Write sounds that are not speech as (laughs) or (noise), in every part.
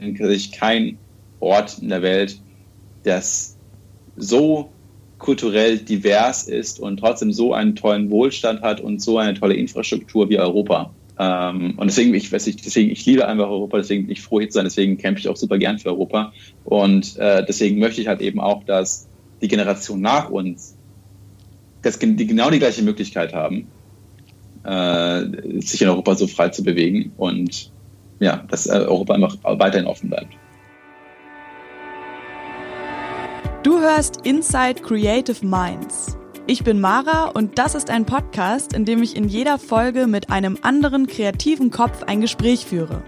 kenne ich keinen Ort in der Welt, das so kulturell divers ist und trotzdem so einen tollen Wohlstand hat und so eine tolle Infrastruktur wie Europa. Ähm, und deswegen, ich weiß nicht, deswegen, ich liebe einfach Europa, deswegen bin ich froh hier zu sein, deswegen kämpfe ich auch super gern für Europa. Und äh, deswegen möchte ich halt eben auch, dass die Generation nach uns dass die genau die gleiche Möglichkeit haben, äh, sich in Europa so frei zu bewegen und ja, dass äh, Europa einfach weiterhin offen bleibt. Du hörst Inside Creative Minds. Ich bin Mara und das ist ein Podcast, in dem ich in jeder Folge mit einem anderen kreativen Kopf ein Gespräch führe.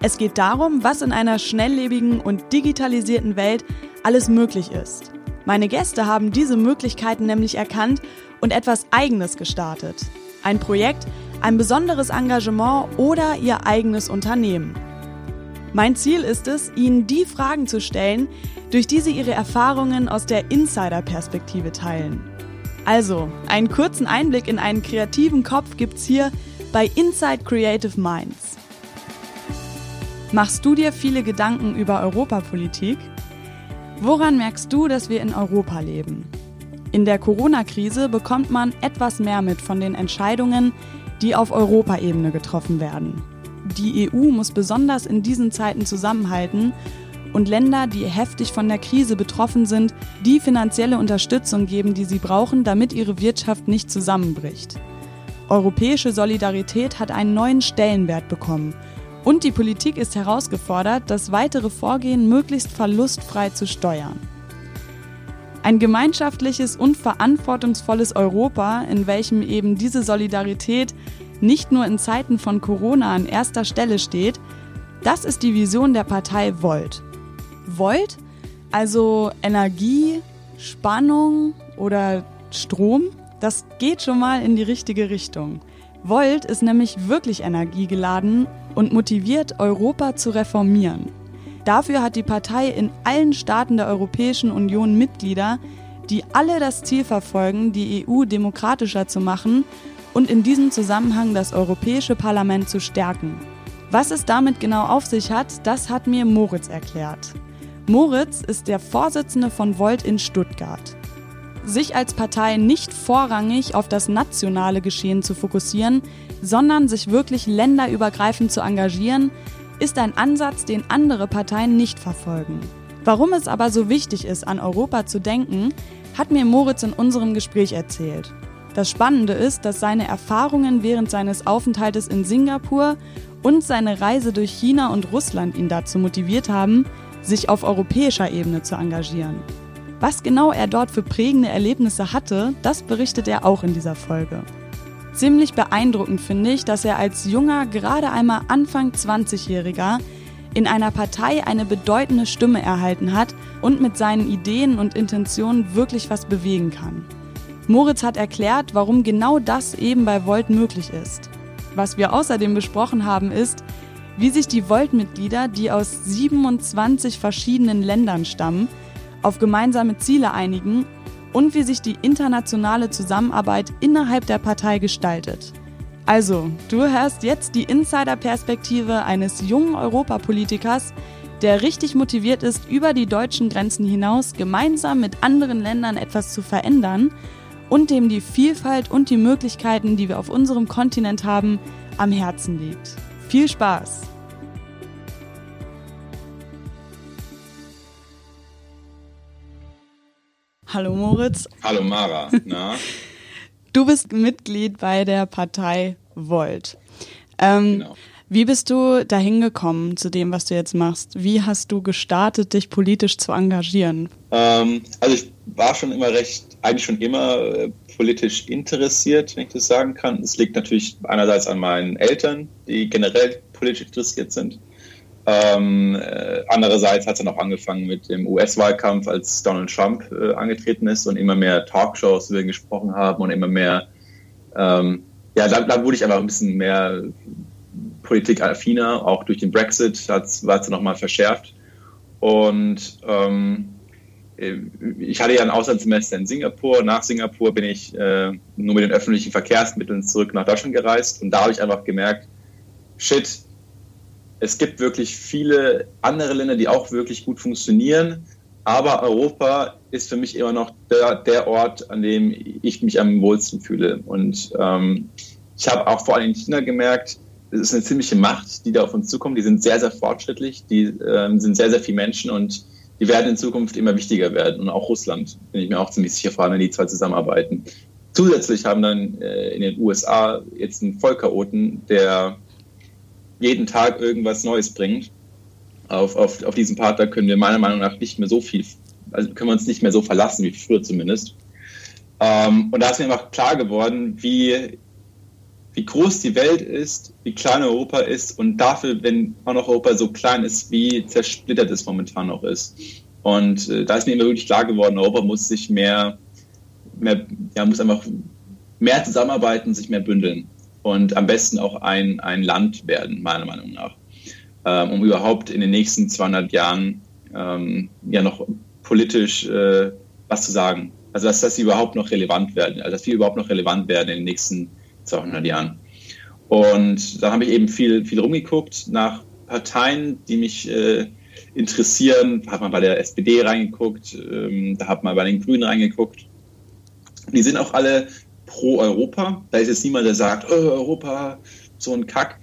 Es geht darum, was in einer schnelllebigen und digitalisierten Welt alles möglich ist. Meine Gäste haben diese Möglichkeiten nämlich erkannt und etwas Eigenes gestartet. Ein Projekt, ein besonderes Engagement oder ihr eigenes Unternehmen. Mein Ziel ist es, Ihnen die Fragen zu stellen, durch die Sie Ihre Erfahrungen aus der Insider-Perspektive teilen. Also, einen kurzen Einblick in einen kreativen Kopf gibt's hier bei Inside Creative Minds. Machst du dir viele Gedanken über Europapolitik? Woran merkst du, dass wir in Europa leben? In der Corona-Krise bekommt man etwas mehr mit von den Entscheidungen, die auf Europaebene getroffen werden. Die EU muss besonders in diesen Zeiten zusammenhalten und Länder, die heftig von der Krise betroffen sind, die finanzielle Unterstützung geben, die sie brauchen, damit ihre Wirtschaft nicht zusammenbricht. Europäische Solidarität hat einen neuen Stellenwert bekommen und die Politik ist herausgefordert, das weitere Vorgehen möglichst verlustfrei zu steuern. Ein gemeinschaftliches und verantwortungsvolles Europa, in welchem eben diese Solidarität nicht nur in Zeiten von Corona an erster Stelle steht, das ist die Vision der Partei Volt. Volt, also Energie, Spannung oder Strom, das geht schon mal in die richtige Richtung. Volt ist nämlich wirklich energiegeladen und motiviert, Europa zu reformieren. Dafür hat die Partei in allen Staaten der Europäischen Union Mitglieder, die alle das Ziel verfolgen, die EU demokratischer zu machen und in diesem Zusammenhang das Europäische Parlament zu stärken. Was es damit genau auf sich hat, das hat mir Moritz erklärt. Moritz ist der Vorsitzende von Volt in Stuttgart. Sich als Partei nicht vorrangig auf das nationale Geschehen zu fokussieren, sondern sich wirklich länderübergreifend zu engagieren, ist ein Ansatz, den andere Parteien nicht verfolgen. Warum es aber so wichtig ist, an Europa zu denken, hat mir Moritz in unserem Gespräch erzählt. Das Spannende ist, dass seine Erfahrungen während seines Aufenthaltes in Singapur und seine Reise durch China und Russland ihn dazu motiviert haben, sich auf europäischer Ebene zu engagieren. Was genau er dort für prägende Erlebnisse hatte, das berichtet er auch in dieser Folge. Ziemlich beeindruckend finde ich, dass er als junger, gerade einmal Anfang 20-Jähriger in einer Partei eine bedeutende Stimme erhalten hat und mit seinen Ideen und Intentionen wirklich was bewegen kann. Moritz hat erklärt, warum genau das eben bei Volt möglich ist. Was wir außerdem besprochen haben, ist, wie sich die Volt-Mitglieder, die aus 27 verschiedenen Ländern stammen, auf gemeinsame Ziele einigen und wie sich die internationale Zusammenarbeit innerhalb der Partei gestaltet. Also, du hörst jetzt die Insider-Perspektive eines jungen Europapolitikers, der richtig motiviert ist, über die deutschen Grenzen hinaus gemeinsam mit anderen Ländern etwas zu verändern und dem die Vielfalt und die Möglichkeiten, die wir auf unserem Kontinent haben, am Herzen liegt. Viel Spaß! Hallo Moritz. Hallo Mara. (laughs) Na? Du bist Mitglied bei der Partei Volt. Ähm, genau. Wie bist du dahin gekommen zu dem, was du jetzt machst? Wie hast du gestartet, dich politisch zu engagieren? Ähm, also ich war schon immer recht, eigentlich schon immer äh, politisch interessiert, wenn ich das sagen kann. Es liegt natürlich einerseits an meinen Eltern, die generell politisch interessiert sind. Ähm, äh, andererseits hat es dann auch angefangen mit dem US-Wahlkampf, als Donald Trump äh, angetreten ist und immer mehr Talkshows wir gesprochen haben und immer mehr, ähm, ja, da, da, wurde ich einfach ein bisschen mehr politikaffiner, auch durch den Brexit war es dann nochmal verschärft. Und ähm, ich hatte ja ein Auslandssemester in Singapur. Nach Singapur bin ich äh, nur mit den öffentlichen Verkehrsmitteln zurück nach Deutschland gereist und da habe ich einfach gemerkt, shit, Es gibt wirklich viele andere Länder, die auch wirklich gut funktionieren. Aber Europa ist für mich immer noch der, der Ort, an dem ich mich am wohlsten fühle. Und ähm, ich habe auch vor allem in China gemerkt, es ist eine ziemliche Macht, die da auf uns zukommt. Die sind sehr, sehr fortschrittlich, die ähm, sind sehr, sehr viele Menschen und die werden in Zukunft immer wichtiger werden. Und auch Russland, bin ich mir auch ziemlich sicher, vor allem wenn die zwei zusammenarbeiten. Zusätzlich haben dann äh, in den USA jetzt einen Vollchaoten, der jeden Tag irgendwas Neues bringt. Auf, auf, auf diesen Partner können wir meiner Meinung nach nicht mehr so viel, also können wir uns nicht mehr so verlassen wie früher zumindest. Ähm, und da ist mir einfach klar geworden, wie wie groß die Welt ist, wie klein Europa ist und dafür, wenn auch noch Europa so klein ist, wie zersplittert es momentan noch ist. Und äh, da ist mir immer wirklich klar geworden, Europa muss sich mehr, mehr ja, muss einfach mehr zusammenarbeiten, sich mehr bündeln und am besten auch ein, ein Land werden, meiner Meinung nach, ähm, um überhaupt in den nächsten 200 Jahren ähm, ja noch politisch äh, was zu sagen. Also dass, dass sie überhaupt noch relevant werden, also dass wir überhaupt noch relevant werden in den nächsten Jahren 200 Jahren. Und da habe ich eben viel, viel rumgeguckt nach Parteien, die mich äh, interessieren. Da hat man bei der SPD reingeguckt, ähm, da hat man bei den Grünen reingeguckt. Die sind auch alle pro Europa. Da ist jetzt niemand, der sagt, oh, Europa, so ein Kack.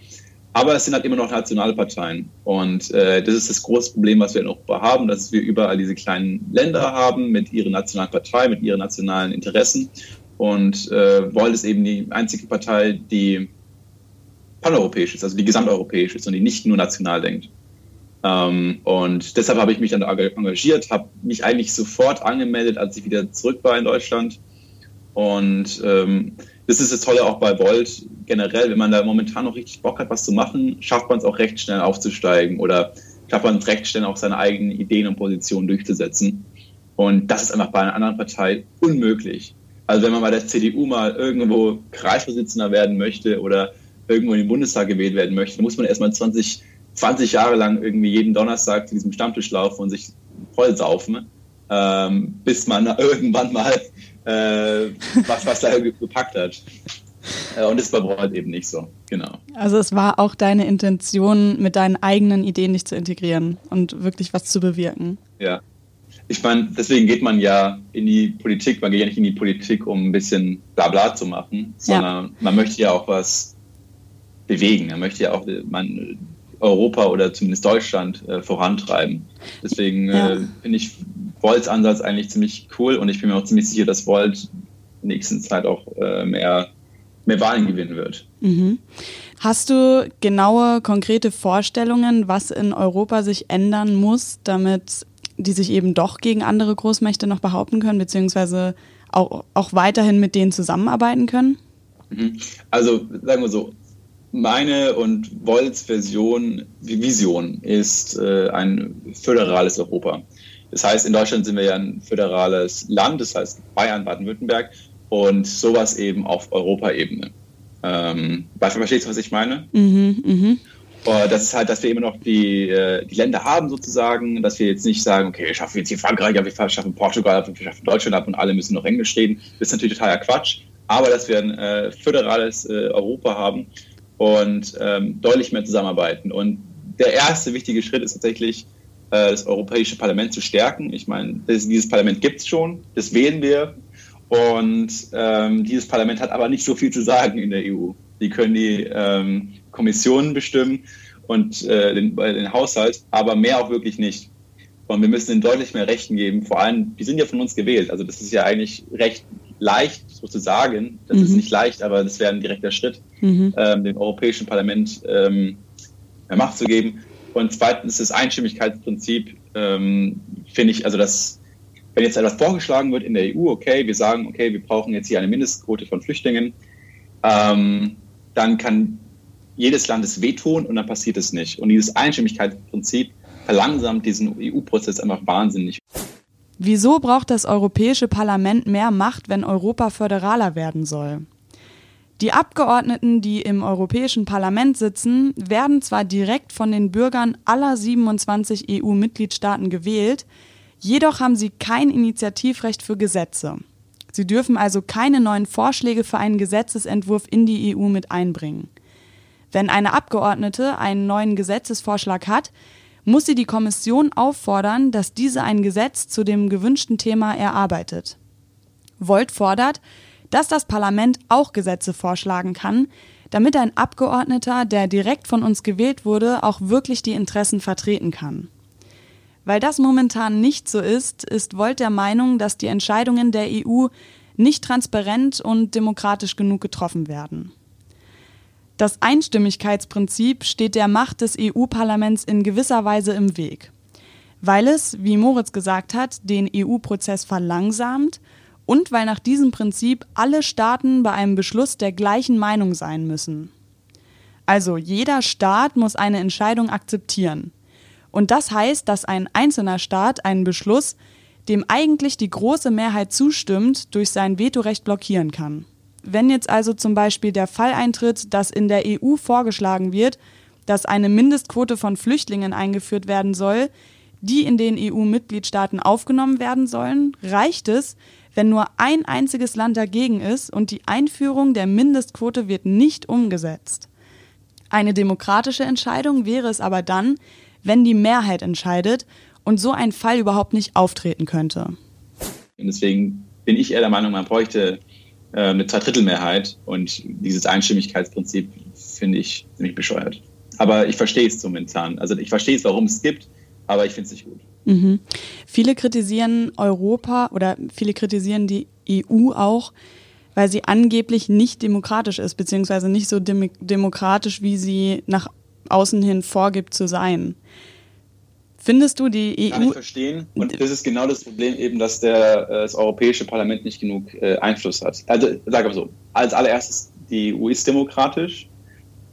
Aber es sind halt immer noch nationale Parteien. Und äh, das ist das große Problem, was wir in Europa haben, dass wir überall diese kleinen Länder haben mit ihren nationalen Parteien, mit ihren nationalen Interessen. Und äh, Volt ist eben die einzige Partei, die paneuropäisch ist, also die gesamteuropäisch ist und die nicht nur national denkt. Ähm, und deshalb habe ich mich dann engagiert, habe mich eigentlich sofort angemeldet, als ich wieder zurück war in Deutschland. Und ähm, das ist das Tolle auch bei Volt generell, wenn man da momentan noch richtig Bock hat, was zu machen, schafft man es auch recht schnell aufzusteigen oder schafft man es recht schnell auch seine eigenen Ideen und Positionen durchzusetzen. Und das ist einfach bei einer anderen Partei unmöglich. Also wenn man bei der CDU mal irgendwo Kreisvorsitzender werden möchte oder irgendwo in den Bundestag gewählt werden möchte, muss man erstmal 20, 20 Jahre lang irgendwie jeden Donnerstag zu diesem Stammtisch laufen und sich vollsaufen, ähm, bis man (laughs) irgendwann mal äh, was, was da gepackt hat. Äh, und das war Broad eben nicht so, genau. Also es war auch deine Intention, mit deinen eigenen Ideen dich zu integrieren und wirklich was zu bewirken. Ja, ich meine, deswegen geht man ja in die Politik, man geht ja nicht in die Politik, um ein bisschen Blabla zu machen, sondern ja. man möchte ja auch was bewegen. Man möchte ja auch man, Europa oder zumindest Deutschland äh, vorantreiben. Deswegen äh, ja. äh, finde ich Volts Ansatz eigentlich ziemlich cool und ich bin mir auch ziemlich sicher, dass Volt in der nächsten Zeit auch äh, mehr, mehr Wahlen gewinnen wird. Mhm. Hast du genaue, konkrete Vorstellungen, was in Europa sich ändern muss, damit die sich eben doch gegen andere Großmächte noch behaupten können, beziehungsweise auch, auch weiterhin mit denen zusammenarbeiten können? Mhm. Also sagen wir so, meine und Wolls Version, Vision ist äh, ein föderales Europa. Das heißt, in Deutschland sind wir ja ein föderales Land, das heißt Bayern, Baden-Württemberg und sowas eben auf Europaebene. Ähm, verstehst du, was ich meine? Mhm, mh. Äh, das ist halt, dass wir immer noch die, äh, die Länder haben sozusagen, dass wir jetzt nicht sagen, okay, wir schaffen jetzt hier Frankreich ab, wir schaffen Portugal ab, wir schaffen Deutschland ab und alle müssen noch Englisch reden. Das ist natürlich totaler Quatsch. Aber dass wir ein äh, föderales äh, Europa haben und ähm, deutlich mehr zusammenarbeiten. Und der erste wichtige Schritt ist tatsächlich, äh, das Europäische Parlament zu stärken. Ich meine, das, dieses Parlament gibt es schon, das wählen wir. Und ähm, dieses Parlament hat aber nicht so viel zu sagen in der EU. Die können die ähm, Kommissionen bestimmen und äh, den, den Haushalt, aber mehr auch wirklich nicht. Und wir müssen ihnen deutlich mehr Rechten geben. Vor allem, die sind ja von uns gewählt. Also das ist ja eigentlich recht leicht sozusagen. Das mhm. ist nicht leicht, aber das wäre ein direkter Schritt, mhm. ähm, dem Europäischen Parlament ähm, mehr Macht zu geben. Und zweitens das Einstimmigkeitsprinzip, ähm, finde ich, also das, wenn jetzt etwas vorgeschlagen wird in der EU, okay, wir sagen, okay, wir brauchen jetzt hier eine Mindestquote von Flüchtlingen, ähm, dann kann jedes Land es wehtun und dann passiert es nicht. Und dieses Einstimmigkeitsprinzip verlangsamt diesen EU-Prozess einfach wahnsinnig. Wieso braucht das Europäische Parlament mehr Macht, wenn Europa föderaler werden soll? Die Abgeordneten, die im Europäischen Parlament sitzen, werden zwar direkt von den Bürgern aller 27 EU-Mitgliedstaaten gewählt, jedoch haben sie kein Initiativrecht für Gesetze. Sie dürfen also keine neuen Vorschläge für einen Gesetzesentwurf in die EU mit einbringen. Wenn eine Abgeordnete einen neuen Gesetzesvorschlag hat, muss sie die Kommission auffordern, dass diese ein Gesetz zu dem gewünschten Thema erarbeitet. Volt fordert, dass das Parlament auch Gesetze vorschlagen kann, damit ein Abgeordneter, der direkt von uns gewählt wurde, auch wirklich die Interessen vertreten kann. Weil das momentan nicht so ist, ist Volt der Meinung, dass die Entscheidungen der EU nicht transparent und demokratisch genug getroffen werden. Das Einstimmigkeitsprinzip steht der Macht des EU-Parlaments in gewisser Weise im Weg, weil es, wie Moritz gesagt hat, den EU-Prozess verlangsamt und weil nach diesem Prinzip alle Staaten bei einem Beschluss der gleichen Meinung sein müssen. Also jeder Staat muss eine Entscheidung akzeptieren. Und das heißt, dass ein einzelner Staat einen Beschluss, dem eigentlich die große Mehrheit zustimmt, durch sein Vetorecht blockieren kann. Wenn jetzt also zum Beispiel der Fall eintritt, dass in der EU vorgeschlagen wird, dass eine Mindestquote von Flüchtlingen eingeführt werden soll, die in den EU-Mitgliedstaaten aufgenommen werden sollen, reicht es, wenn nur ein einziges Land dagegen ist und die Einführung der Mindestquote wird nicht umgesetzt. Eine demokratische Entscheidung wäre es aber dann, wenn die Mehrheit entscheidet und so ein Fall überhaupt nicht auftreten könnte. Deswegen bin ich eher der Meinung, man bräuchte eine Zweidrittelmehrheit und dieses Einstimmigkeitsprinzip finde ich ziemlich bescheuert. Aber ich verstehe es momentan. Also ich verstehe es, warum es gibt, aber ich finde es nicht gut. Mhm. Viele kritisieren Europa oder viele kritisieren die EU auch, weil sie angeblich nicht demokratisch ist, beziehungsweise nicht so dem demokratisch, wie sie nach außen hin vorgibt zu sein. Findest du die EU? Kann ich verstehen. Und das ist genau das Problem eben, dass der, äh, das Europäische Parlament nicht genug äh, Einfluss hat. Also, sag mal so, als allererstes, die EU ist demokratisch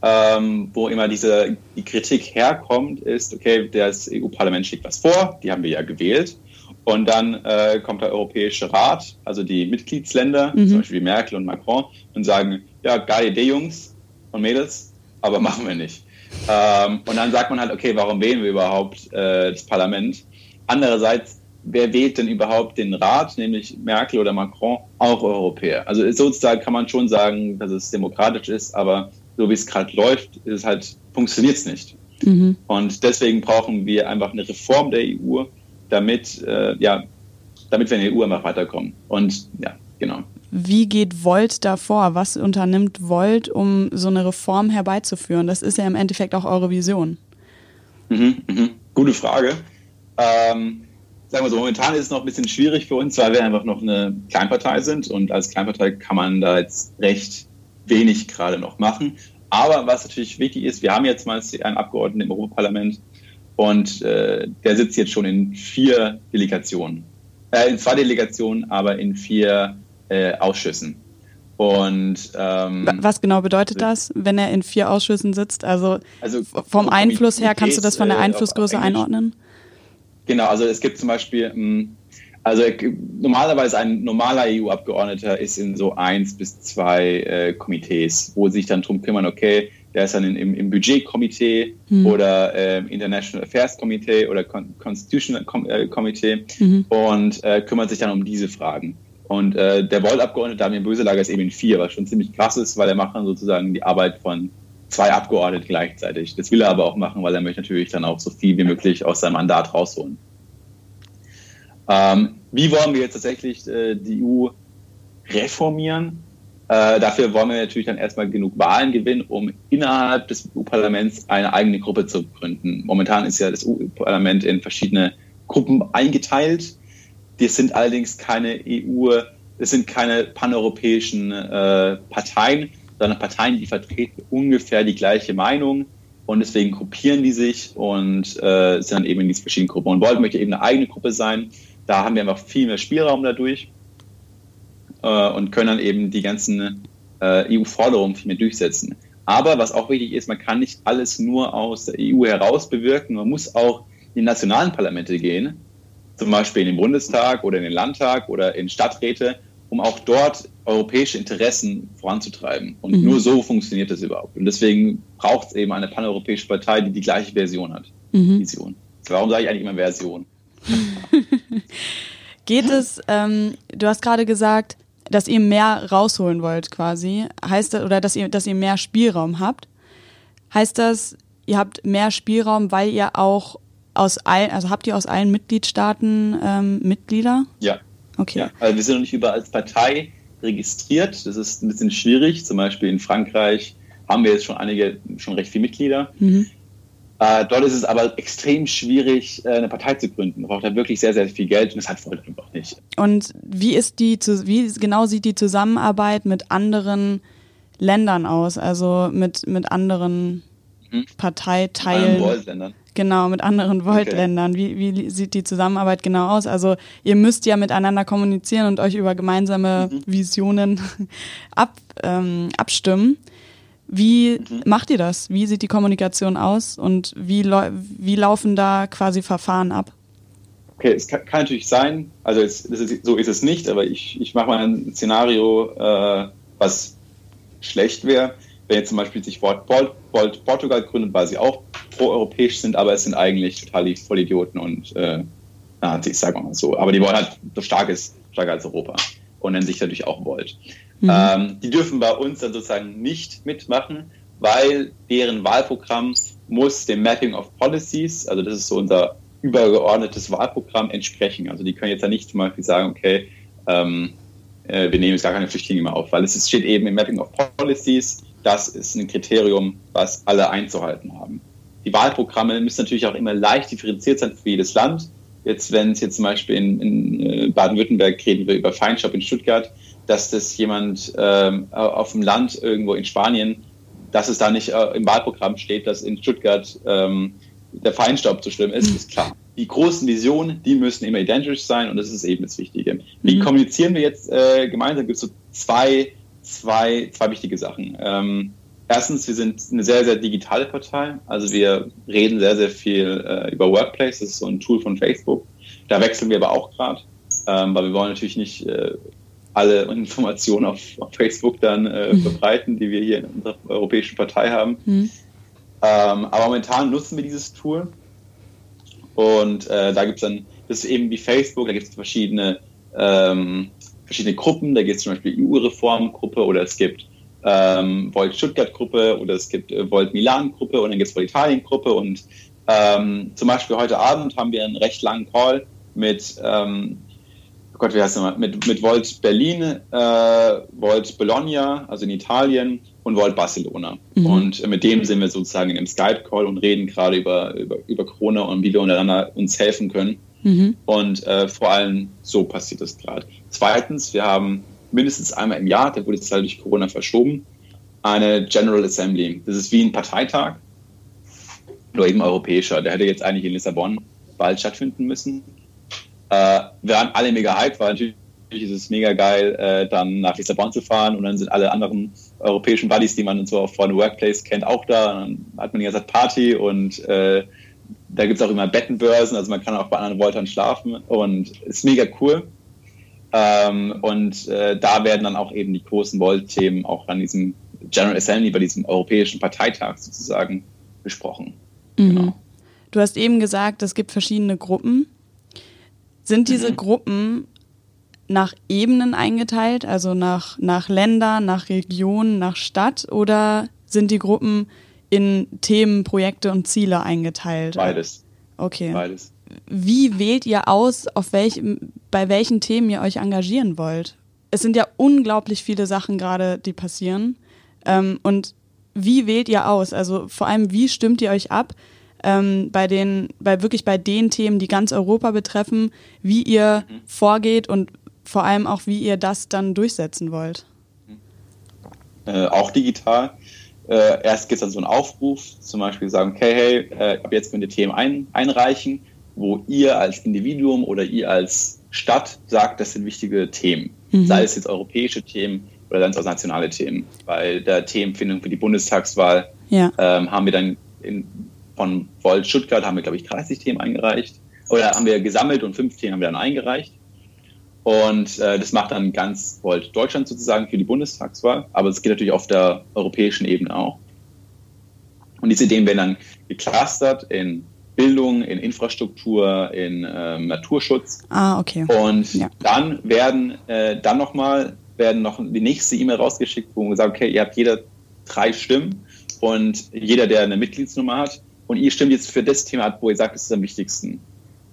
ähm, wo immer diese die Kritik herkommt, ist, okay, das EU-Parlament schlägt was vor, die haben wir ja gewählt. Und dann äh, kommt der Europäische Rat, also die Mitgliedsländer, mhm. zum Beispiel wie Merkel und Macron, und sagen, ja, geile Idee, Jungs und Mädels, aber (laughs) machen wir nicht. Ähm, und dann sagt man halt, okay, warum wählen wir überhaupt äh, das Parlament? Andererseits, wer wählt denn überhaupt den Rat, nämlich Merkel oder Macron, auch Europäer? Also sozusagen kann man schon sagen, dass es demokratisch ist, aber so wie es gerade läuft, ist halt, funktioniert es nicht. Mhm. Und deswegen brauchen wir einfach eine Reform der EU, damit, äh, ja, damit wir in der EU einfach weiterkommen. Und ja, genau. Wie geht Volt davor? Was unternimmt Volt, um so eine Reform herbeizuführen? Das ist ja im Endeffekt auch eure Vision. Mhm, mhm. Gute Frage. Ähm, sagen wir so, momentan ist es noch ein bisschen schwierig für uns, weil wir einfach noch eine Kleinpartei sind und als Kleinpartei kann man da jetzt recht wenig gerade noch machen. Aber was natürlich wichtig ist, wir haben jetzt mal einen Abgeordneten im Europaparlament und äh, der sitzt jetzt schon in vier Delegationen. Äh, in zwei Delegationen, aber in vier äh, Ausschüssen. Und ähm, was genau bedeutet das, wenn er in vier Ausschüssen sitzt? Also, also vom Einfluss her, kannst du das von der äh, Einflussgröße einordnen? Genau, also es gibt zum Beispiel hm, also normalerweise ein normaler EU-Abgeordneter ist in so eins bis zwei äh, Komitees, wo sie sich dann drum kümmern, okay, der ist dann im, im Budgetkomitee mhm. oder äh, International Affairs Komitee oder Con Constitutional äh, Komitee mhm. und äh, kümmert sich dann um diese Fragen. Und äh, der Volt-Abgeordnete Damien Böselager ist eben in vier, was schon ziemlich krass ist, weil er macht dann sozusagen die Arbeit von zwei Abgeordneten gleichzeitig. Das will er aber auch machen, weil er möchte natürlich dann auch so viel wie möglich aus seinem Mandat rausholen. Ähm, wie wollen wir jetzt tatsächlich äh, die EU reformieren? Äh, dafür wollen wir natürlich dann erstmal genug Wahlen gewinnen, um innerhalb des EU-Parlaments eine eigene Gruppe zu gründen. Momentan ist ja das EU-Parlament in verschiedene Gruppen eingeteilt. Das sind allerdings keine EU, das sind keine paneuropäischen äh, Parteien, sondern Parteien, die vertreten ungefähr die gleiche Meinung und deswegen gruppieren die sich und äh, sind dann eben in diesen verschiedenen Gruppen. Und Volt möchte eben eine eigene Gruppe sein, da haben wir einfach viel mehr Spielraum dadurch äh, und können dann eben die ganzen äh, EU-Forderungen viel mehr durchsetzen. Aber was auch wichtig ist, man kann nicht alles nur aus der EU heraus bewirken. Man muss auch in nationalen Parlamente gehen, zum Beispiel in den Bundestag oder in den Landtag oder in Stadträte, um auch dort europäische Interessen voranzutreiben. Und mhm. nur so funktioniert das überhaupt. Und deswegen braucht es eben eine paneuropäische Partei, die die gleiche Version hat. Mhm. Vision. Warum sage ich eigentlich immer Version? (laughs) Geht es, ähm, du hast gerade gesagt, dass ihr mehr rausholen wollt quasi, heißt das, oder dass ihr, dass ihr mehr Spielraum habt. Heißt das, ihr habt mehr Spielraum, weil ihr auch aus allen, also habt ihr aus allen Mitgliedstaaten ähm, Mitglieder? Ja. Okay. Ja. Also wir sind noch nicht überall als Partei registriert. Das ist ein bisschen schwierig. Zum Beispiel in Frankreich haben wir jetzt schon einige, schon recht viele Mitglieder. Mhm. Äh, dort ist es aber extrem schwierig, äh, eine Partei zu gründen. Man braucht da wirklich sehr, sehr viel Geld und das hat Volt einfach nicht. Und wie ist die, wie genau sieht die Zusammenarbeit mit anderen Ländern aus? Also mit, mit anderen mhm. Parteiteilen? Mit Genau, mit anderen Volt-Ländern. Okay. Wie, wie sieht die Zusammenarbeit genau aus? Also ihr müsst ja miteinander kommunizieren und euch über gemeinsame mhm. Visionen (laughs) ab, ähm, abstimmen. Wie mhm. macht ihr das? Wie sieht die Kommunikation aus und wie, wie laufen da quasi Verfahren ab? Okay, es kann, kann natürlich sein, also es, ist, so ist es nicht, aber ich, ich mache mal ein Szenario, äh, was schlecht wäre, wenn jetzt zum Beispiel sich Volt Portugal gründet, weil sie auch pro-europäisch sind, aber es sind eigentlich total die Vollidioten und äh, Nazis, sagen wir mal so. Aber die wollen halt so stark ist, stärker als Europa und nennen sich natürlich auch Volt. Mhm. Ähm, die dürfen bei uns dann sozusagen nicht mitmachen, weil deren Wahlprogramm muss dem Mapping of Policies, also das ist so unser übergeordnetes Wahlprogramm, entsprechen. Also die können jetzt ja nicht zum Beispiel sagen, okay, ähm, äh, wir nehmen jetzt gar keine Flüchtlinge mehr auf, weil es steht eben im Mapping of Policies, das ist ein Kriterium, was alle einzuhalten haben. Die Wahlprogramme müssen natürlich auch immer leicht differenziert sein für jedes Land. Jetzt, wenn es jetzt zum Beispiel in, in äh, Baden-Württemberg reden wir über Feinstaub in Stuttgart, dass das jemand ähm, auf dem Land irgendwo in Spanien, dass es da nicht äh, im Wahlprogramm steht, dass in Stuttgart ähm, der Feinstaub zu schlimm ist, ist klar. Die großen Visionen, die müssen immer identisch sein und das ist eben das Wichtige. Wie mhm. kommunizieren wir jetzt äh, gemeinsam? Gibt es so zwei, zwei, zwei wichtige Sachen. Ähm, erstens, wir sind eine sehr, sehr digitale Partei. Also wir reden sehr, sehr viel äh, über Workplace. Das ist so ein Tool von Facebook. Da wechseln wir aber auch gerade, ähm, weil wir wollen natürlich nicht äh, alle Informationen auf, auf Facebook dann äh, mhm. verbreiten, die wir hier in unserer europäischen Partei haben. Mhm. Ähm, aber momentan nutzen wir dieses Tool und äh, da gibt es dann, das ist eben wie Facebook, da gibt es verschiedene, ähm, verschiedene Gruppen, da gibt es zum Beispiel EU-Reform-Gruppe oder es gibt ähm, Volt Stuttgart-Gruppe oder es gibt äh, Volt Milan-Gruppe und dann gibt es Volt Italien-Gruppe und ähm, zum Beispiel heute Abend haben wir einen recht langen Call mit ähm, Gott, wie heißt nochmal, mit, mit Volt Berlin, äh, Volt Bologna, also in Italien, und Volt Barcelona. Mhm. Und mit dem sind wir sozusagen im Skype-Call und reden gerade über, über, über Corona und wie wir untereinander uns helfen können. Mhm. Und äh, vor allem so passiert das gerade. Zweitens, wir haben mindestens einmal im Jahr, der wurde jetzt halt durch Corona verschoben, eine General Assembly. Das ist wie ein Parteitag, nur eben europäischer. Der hätte jetzt eigentlich in Lissabon bald stattfinden müssen. Äh, wir waren alle mega hyped, weil natürlich ist es mega geil, äh, dann nach Lissabon zu fahren und dann sind alle anderen europäischen Buddies, die man so von Workplace kennt, auch da. Und dann hat man die ganze Zeit Party und äh, da gibt es auch immer Bettenbörsen, also man kann auch bei anderen Voltern schlafen und ist mega cool. Ähm, und äh, da werden dann auch eben die großen Volt-Themen auch an diesem General Assembly, bei diesem europäischen Parteitag sozusagen besprochen. Mhm. Genau. Du hast eben gesagt, es gibt verschiedene Gruppen. Sind diese mhm. Gruppen nach Ebenen eingeteilt, also nach, nach Ländern, nach Regionen, nach Stadt oder sind die Gruppen in Themen, Projekte und Ziele eingeteilt? Beides. Okay. Beides. Wie wählt ihr aus, auf welch, bei welchen Themen ihr euch engagieren wollt? Es sind ja unglaublich viele Sachen gerade, die passieren. Ähm, und wie wählt ihr aus? Also vor allem, wie stimmt ihr euch ab? ähm, bei den, bei wirklich bei den Themen, die ganz Europa betreffen, wie ihr mhm. vorgeht und vor allem auch, wie ihr das dann durchsetzen wollt. Äh, auch digital. Äh, erst gibt es dann so einen Aufruf, zum Beispiel sagen, okay, hey, äh, ab jetzt könnt ihr Themen ein, einreichen, wo ihr als Individuum oder ihr als Stadt sagt, das sind wichtige Themen. Mhm. Sei es jetzt europäische Themen oder dann auch nationale Themen. Bei der Themenfindung für die Bundestagswahl ja. ähm, haben wir dann in von Volt Stuttgart haben wir, glaube ich, 30 Themen eingereicht. Oder haben wir gesammelt und fünf Themen haben wir dann eingereicht. Und äh, das macht dann ganz Volt Deutschland sozusagen für die Bundestagswahl. Aber es geht natürlich auf der europäischen Ebene auch. Und diese Themen werden dann geclustert in Bildung, in Infrastruktur, in ähm, Naturschutz. Ah, okay. Und ja. dann werden äh, dann nochmal werden noch die nächste E-Mail rausgeschickt, wo man sagt, okay, ihr habt jeder drei Stimmen und jeder, der eine Mitgliedsnummer hat, und ihr stimmt jetzt für das Thema ab, wo ihr sagt, es ist am wichtigsten.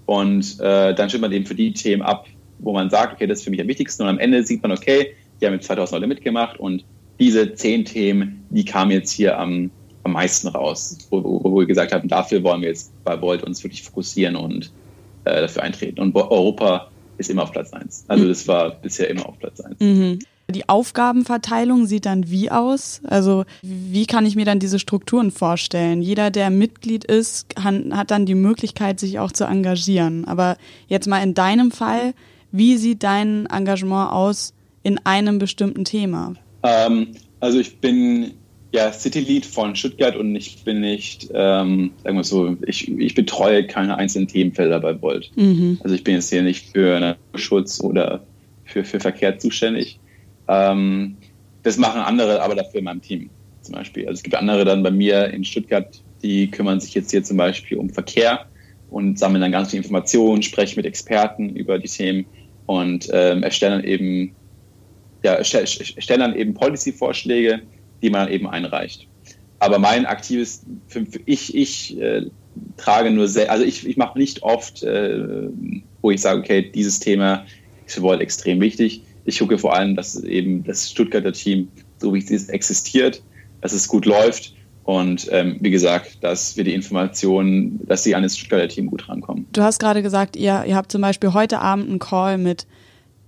Und äh, dann stimmt man eben für die Themen ab, wo man sagt, okay, das ist für mich am wichtigsten. Und am Ende sieht man, okay, die haben jetzt 2000 Leute mitgemacht und diese zehn Themen, die kamen jetzt hier am, am meisten raus, wo, wo, wo wir gesagt haben, dafür wollen wir jetzt bei Volt uns wirklich fokussieren und äh, dafür eintreten. Und Europa ist immer auf Platz 1. Also mhm. das war bisher immer auf Platz 1. Mhm. Die Aufgabenverteilung sieht dann wie aus? Also wie kann ich mir dann diese Strukturen vorstellen? Jeder, der Mitglied ist, kann, hat dann die Möglichkeit, sich auch zu engagieren. Aber jetzt mal in deinem Fall, wie sieht dein Engagement aus in einem bestimmten Thema? Ähm, also ich bin ja City Lead von Stuttgart und ich bin nicht, ähm, sagen wir so, ich, ich betreue keine einzelnen Themenfelder bei Volt. Mhm. Also ich bin jetzt hier nicht für Naturschutz oder für, für Verkehr zuständig. Ähm, das machen andere aber dafür in meinem Team zum Beispiel. Also es gibt andere dann bei mir in Stuttgart, die kümmern sich jetzt hier zum Beispiel um Verkehr und sammeln dann ganz viel Informationen, sprechen mit Experten über die Themen und ähm, erstellen dann eben ja, erstellen dann eben Policy-Vorschläge, die man eben einreicht. Aber mein aktives, ich, ich äh, trage nur sehr, also ich, ich mache nicht oft, äh, wo ich sage, okay, dieses Thema ist für Volt extrem wichtig ich gucke vor allem, dass eben das Stuttgarter Team, so wie es ist, existiert, dass es gut läuft und ähm, wie gesagt, dass wir die Informationen, dass sie an das Stuttgarter Team gut rankommen. Du hast gerade gesagt, ihr, ihr habt zum Beispiel heute Abend einen Call mit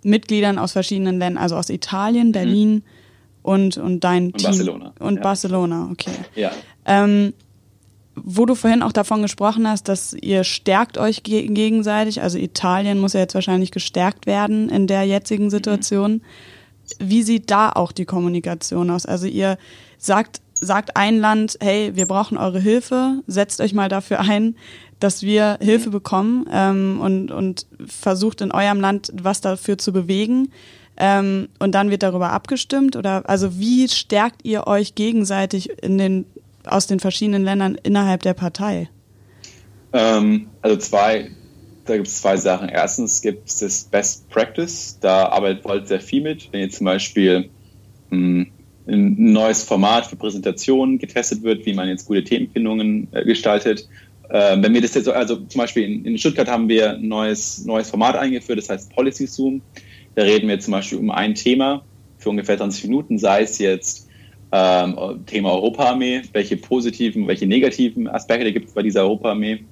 Mitgliedern aus verschiedenen Ländern, also aus Italien, mhm. Berlin mhm. und, und dein und Team. Barcelona. Und ja. Barcelona, okay. Ja. Ähm, wo du vorhin auch davon gesprochen hast, dass ihr stärkt euch ge gegenseitig. Also Italien muss ja jetzt wahrscheinlich gestärkt werden in der jetzigen mhm. Situation. Wie sieht da auch die Kommunikation aus? Also ihr sagt, sagt ein Land, hey, wir brauchen eure Hilfe, setzt euch mal dafür ein, dass wir Hilfe mhm. bekommen ähm, und, und versucht in eurem Land was dafür zu bewegen. Ähm, und dann wird darüber abgestimmt oder also wie stärkt ihr euch gegenseitig in den aus den verschiedenen Ländern innerhalb der Partei? Ähm, also zwei, da gibt es zwei Sachen. Erstens gibt es das Best Practice, da arbeitet Volt sehr viel mit. Wenn jetzt zum Beispiel mh, hm, ein neues Format für Präsentationen getestet wird, wie man jetzt gute Themenfindungen äh, gestaltet. Äh, wenn wir das jetzt, also zum Beispiel in, in, Stuttgart haben wir ein neues, neues Format eingeführt, das heißt Policy Zoom. Da reden wir zum Beispiel um ein Thema für ungefähr 20 Minuten, sei es jetzt ähm, Thema Europaarmee, welche positiven, welche negativen Aspekte gibt es bei dieser Europaarmee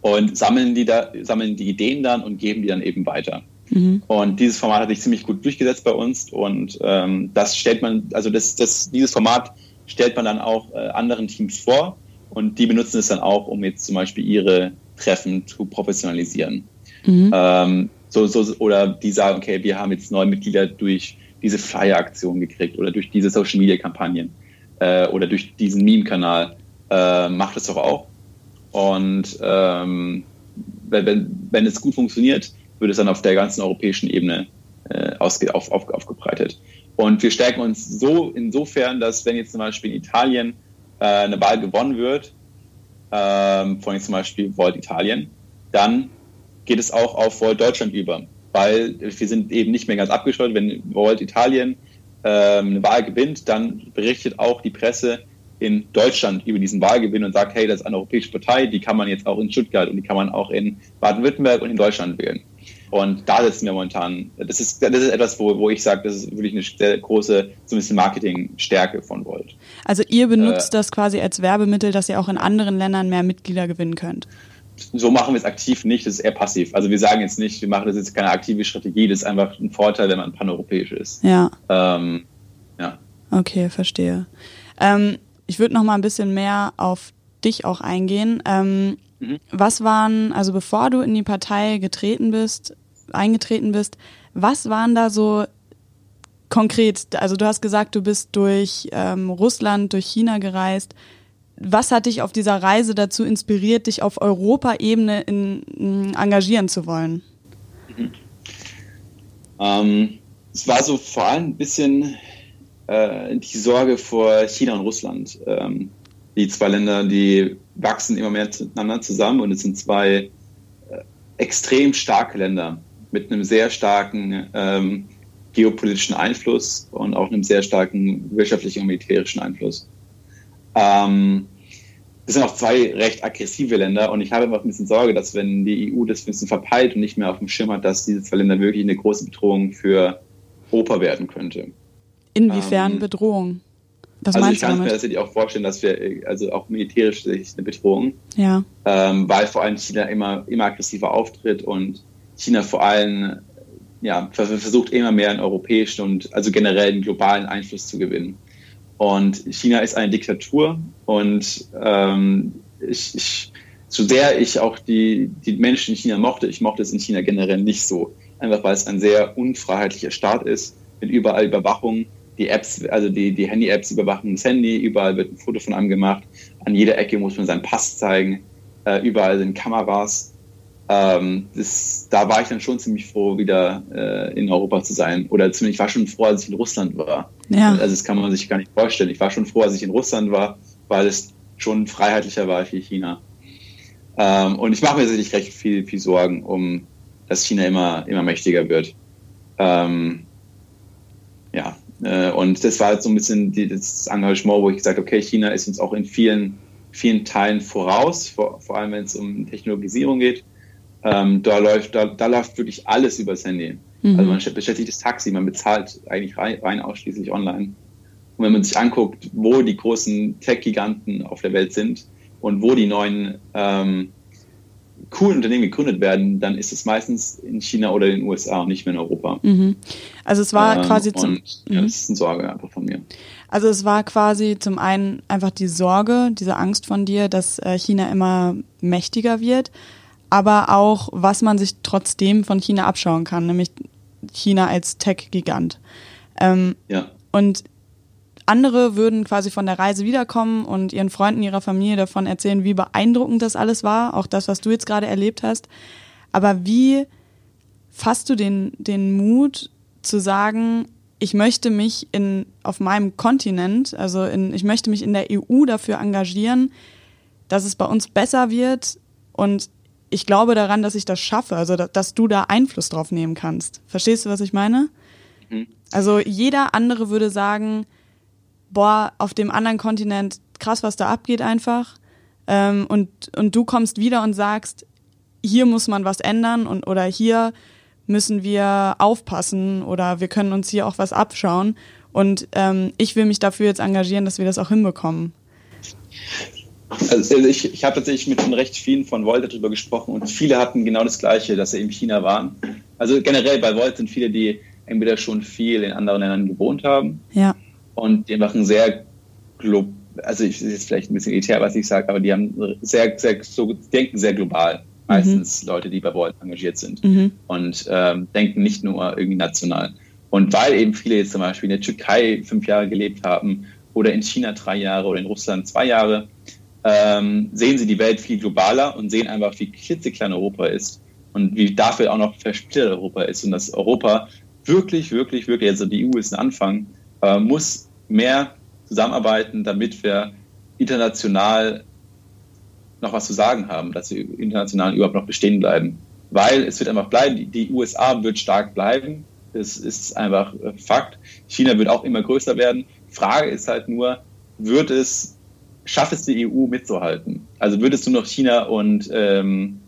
und sammeln die, da, sammeln die Ideen dann und geben die dann eben weiter. Mhm. Und dieses Format hat sich ziemlich gut durchgesetzt bei uns und ähm, das stellt man, also das, das, dieses Format stellt man dann auch äh, anderen Teams vor und die benutzen es dann auch, um jetzt zum Beispiel ihre Treffen zu professionalisieren. Mhm. Ähm, so, so, oder die sagen, okay, wir haben jetzt neue Mitglieder durch diese Flyer-Aktion gekriegt oder durch diese Social-Media-Kampagnen äh, oder durch diesen Meme-Kanal. Äh, macht es doch auch. Und ähm, wenn, wenn es gut funktioniert, wird es dann auf der ganzen europäischen Ebene äh, ausge, auf, auf, aufgebreitet. Und wir stärken uns so insofern, dass wenn jetzt zum Beispiel in Italien äh, eine Wahl gewonnen wird, ähm, von jetzt zum Beispiel Volt Italien, dann geht es auch auf Volt Deutschland über weil wir sind eben nicht mehr ganz abgeschottet. Wenn Volt Italien ähm, eine Wahl gewinnt, dann berichtet auch die Presse in Deutschland über diesen Wahlgewinn und sagt, hey, das ist eine europäische Partei, die kann man jetzt auch in Stuttgart und die kann man auch in Baden-Württemberg und in Deutschland wählen. Und da sitzen wir momentan. Das ist, das ist etwas, wo, wo ich sage, das ist wirklich eine sehr große, zumindest Marketingstärke von Volt. Also ihr benutzt äh, das quasi als Werbemittel, dass ihr auch in anderen Ländern mehr Mitglieder gewinnen könnt so machen wir es aktiv nicht, das ist eher passiv. Also wir sagen jetzt nicht, wir machen das jetzt keine aktive Strategie, das ist einfach ein Vorteil, wenn man paneuropäisch ist. Ja. Ähm, ja. Okay, verstehe. Ähm, ich würde noch mal ein bisschen mehr auf dich auch eingehen. Ähm, mhm. Was waren, also bevor du in die Partei getreten bist, eingetreten bist, was waren da so konkret, also du hast gesagt, du bist durch ähm, Russland, durch China gereist was hat dich auf dieser Reise dazu inspiriert, dich auf Europaebene in, in engagieren zu wollen? Mhm. Ähm, es war so vor allem ein bisschen äh, die Sorge vor China und Russland. Ähm, die zwei Länder, die wachsen immer mehr miteinander zusammen und es sind zwei äh, extrem starke Länder mit einem sehr starken ähm, geopolitischen Einfluss und auch einem sehr starken wirtschaftlichen und militärischen Einfluss. Ähm, das sind auch zwei recht aggressive Länder und ich habe einfach ein bisschen Sorge, dass wenn die EU das ein bisschen verpeilt und nicht mehr auf dem Schirm hat, dass diese zwei Länder wirklich eine große Bedrohung für Europa werden könnte. Inwiefern ähm, Bedrohung? Was also ich kann mir tatsächlich auch vorstellen, dass wir, also auch militärisch eine Bedrohung, ja. ähm, weil vor allem China immer, immer aggressiver auftritt und China vor allem ja, versucht immer mehr einen europäischen und also generell einen globalen Einfluss zu gewinnen. Und China ist eine Diktatur und ähm, ich, ich, so sehr ich auch die, die Menschen in China mochte, ich mochte es in China generell nicht so. Einfach weil es ein sehr unfreiheitlicher Staat ist, mit überall Überwachung. Die Apps, also die, die Handy-Apps überwachen das Handy, überall wird ein Foto von einem gemacht, an jeder Ecke muss man seinen Pass zeigen, äh, überall sind Kameras. Ähm, das, da war ich dann schon ziemlich froh, wieder äh, in Europa zu sein. Oder zumindest, ich war schon froh, als ich in Russland war. Ja. Also das kann man sich gar nicht vorstellen. Ich war schon froh, als ich in Russland war, weil es schon freiheitlicher war wie China. Ähm, und ich mache mir tatsächlich recht viel, viel Sorgen, um dass China immer, immer mächtiger wird. Ähm, ja, und das war halt so ein bisschen die, das Engagement, wo ich gesagt habe, okay, China ist uns auch in vielen, vielen Teilen voraus, vor, vor allem wenn es um Technologisierung geht. Ähm, da, läuft, da, da läuft wirklich alles übers Handy. Mhm. Also man bestellt sich das Taxi, man bezahlt eigentlich rein, rein ausschließlich online. Und wenn man sich anguckt, wo die großen Tech-Giganten auf der Welt sind und wo die neuen ähm, coolen Unternehmen gegründet werden, dann ist es meistens in China oder in den USA und nicht mehr in Europa. Mhm. Also es war ähm, quasi zum. ja, das ist eine Sorge einfach von mir. Also es war quasi zum einen einfach die Sorge, diese Angst von dir, dass äh, China immer mächtiger wird, aber auch, was man sich trotzdem von China abschauen kann, nämlich China als Tech-Gigant. Ähm, ja. Und andere würden quasi von der Reise wiederkommen und ihren Freunden, ihrer Familie davon erzählen, wie beeindruckend das alles war, auch das, was du jetzt gerade erlebt hast. Aber wie fasst du den, den Mut zu sagen, ich möchte mich in, auf meinem Kontinent, also in, ich möchte mich in der EU dafür engagieren, dass es bei uns besser wird und ich glaube daran, dass ich das schaffe, also dass du da Einfluss drauf nehmen kannst. Verstehst du, was ich meine? Mhm. Also jeder andere würde sagen, boah, auf dem anderen Kontinent krass, was da abgeht einfach. Ähm, und, und du kommst wieder und sagst, hier muss man was ändern und oder hier müssen wir aufpassen oder wir können uns hier auch was abschauen. Und ähm, ich will mich dafür jetzt engagieren, dass wir das auch hinbekommen. Also ich, ich habe tatsächlich mit recht vielen von Volt darüber gesprochen und viele hatten genau das Gleiche, dass sie in China waren. Also generell bei Volt sind viele, die entweder schon viel in anderen Ländern gewohnt haben ja. Und die machen sehr global, also ich ist vielleicht ein bisschen elitär, was ich sage, aber die haben sehr, sehr, so denken sehr global. Meistens mhm. Leute, die bei Volt engagiert sind mhm. und ähm, denken nicht nur irgendwie national. Und weil eben viele jetzt zum Beispiel in der Türkei fünf Jahre gelebt haben oder in China drei Jahre oder in Russland zwei Jahre, ähm, sehen sie die Welt viel globaler und sehen einfach, wie klitzeklein Europa ist und wie dafür auch noch versplittert Europa ist und dass Europa wirklich, wirklich, wirklich, also die EU ist ein Anfang, äh, muss mehr zusammenarbeiten, damit wir international noch was zu sagen haben, dass wir international überhaupt noch bestehen bleiben. Weil es wird einfach bleiben, die USA wird stark bleiben, das ist einfach Fakt. China wird auch immer größer werden. Frage ist halt nur, wird es schafft es die EU mitzuhalten? Also würdest du noch China und ähm,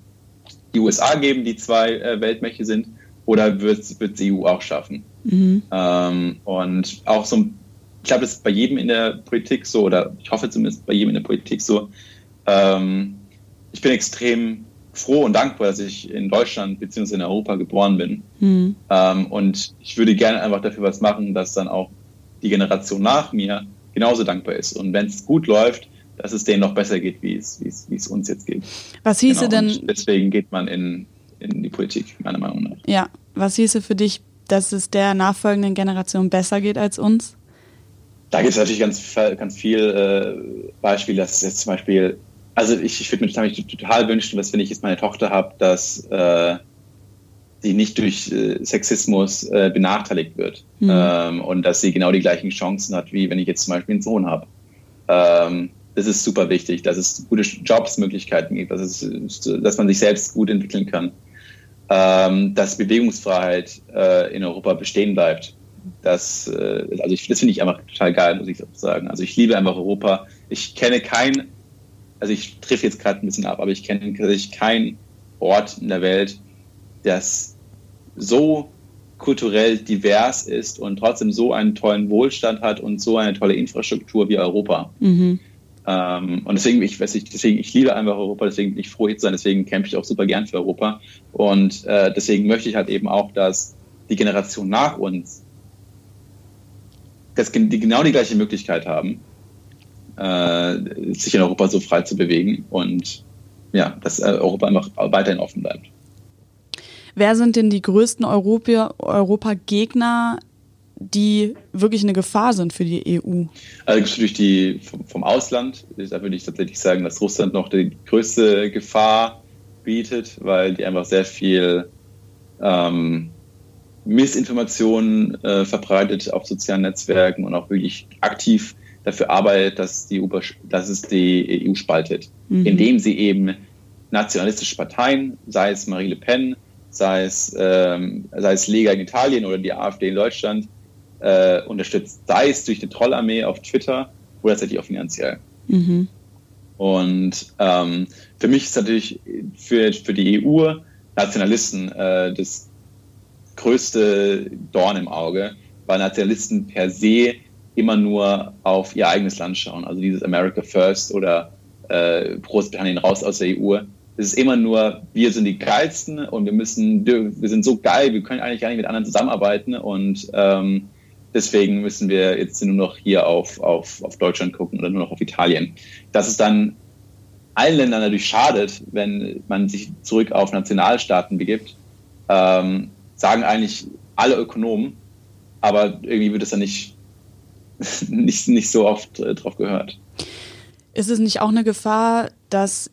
die USA geben, die zwei äh, Weltmächte sind, oder wird es die EU auch schaffen? Mhm. Ähm, und auch so, ich glaube, das ist bei jedem in der Politik so, oder ich hoffe zumindest bei jedem in der Politik so. Ähm, ich bin extrem froh und dankbar, dass ich in Deutschland bzw. in Europa geboren bin. Mhm. Ähm, und ich würde gerne einfach dafür was machen, dass dann auch die Generation nach mir genauso dankbar ist. Und wenn es gut läuft, dass es denen noch besser geht, wie es, wie es, wie es uns jetzt geht. Was hieße genau. denn? Und deswegen geht man in, in die Politik, meiner Meinung nach. Ja, was hieße für dich, dass es der nachfolgenden Generation besser geht als uns? Da gibt es natürlich ganz, ganz viel äh, Beispiele, dass es jetzt zum Beispiel, also ich, ich würde mir total, total wünschen, dass wenn ich jetzt meine Tochter habe, dass äh, sie nicht durch äh, Sexismus äh, benachteiligt wird mhm. ähm, und dass sie genau die gleichen Chancen hat, wie wenn ich jetzt zum Beispiel einen Sohn habe. Ähm, das ist super wichtig, dass es gute Jobsmöglichkeiten gibt, dass, es, dass man sich selbst gut entwickeln kann, ähm, dass Bewegungsfreiheit äh, in Europa bestehen bleibt. Das, äh, also ich, das finde ich einfach total geil, muss ich sagen. Also ich liebe einfach Europa. ich kenne kein, also ich treffe jetzt gerade ein bisschen ab, aber ich kenne tatsächlich keinen Ort in der Welt, das so kulturell divers ist und trotzdem so einen tollen Wohlstand hat und so eine tolle Infrastruktur wie Europa. Mhm. Ähm, und deswegen, ich weiß nicht, deswegen, ich liebe einfach Europa, deswegen bin ich froh hier zu sein, deswegen kämpfe ich auch super gern für Europa. Und äh, deswegen möchte ich halt eben auch, dass die Generation nach uns dass die genau die gleiche Möglichkeit haben, äh, sich in Europa so frei zu bewegen und ja, dass äh, Europa einfach weiterhin offen bleibt. Wer sind denn die größten Europa-Gegner, die wirklich eine Gefahr sind für die EU? Also natürlich die vom, Ausland. Da würde ich tatsächlich sagen, dass Russland noch die größte Gefahr bietet, weil die einfach sehr viel ähm, Missinformationen äh, verbreitet auf sozialen Netzwerken und auch wirklich aktiv dafür arbeitet, dass, die, dass es die EU spaltet, mhm. indem sie eben nationalistische Parteien, sei es Marie Le Pen, sei es, ähm, sei es Lega in Italien oder die AfD in Deutschland, äh, unterstützt, sei es durch die Trollarmee auf Twitter oder tatsächlich auch finanziell. Mhm. Und ähm, für mich ist natürlich für, für die EU Nationalisten äh, das größte Dorn im Auge, weil Nationalisten per se immer nur auf ihr eigenes Land schauen. Also dieses America First oder äh, Großbritannien raus aus der EU. Es ist immer nur, wir sind die geilsten und wir müssen, wir sind so geil, wir können eigentlich gar nicht mit anderen zusammenarbeiten und ähm, Deswegen müssen wir jetzt nur noch hier auf, auf, auf Deutschland gucken oder nur noch auf Italien. Dass es dann allen Ländern natürlich schadet, wenn man sich zurück auf Nationalstaaten begibt, ähm, sagen eigentlich alle Ökonomen, aber irgendwie wird es dann nicht, (laughs) nicht, nicht so oft äh, drauf gehört. Ist es nicht auch eine Gefahr, dass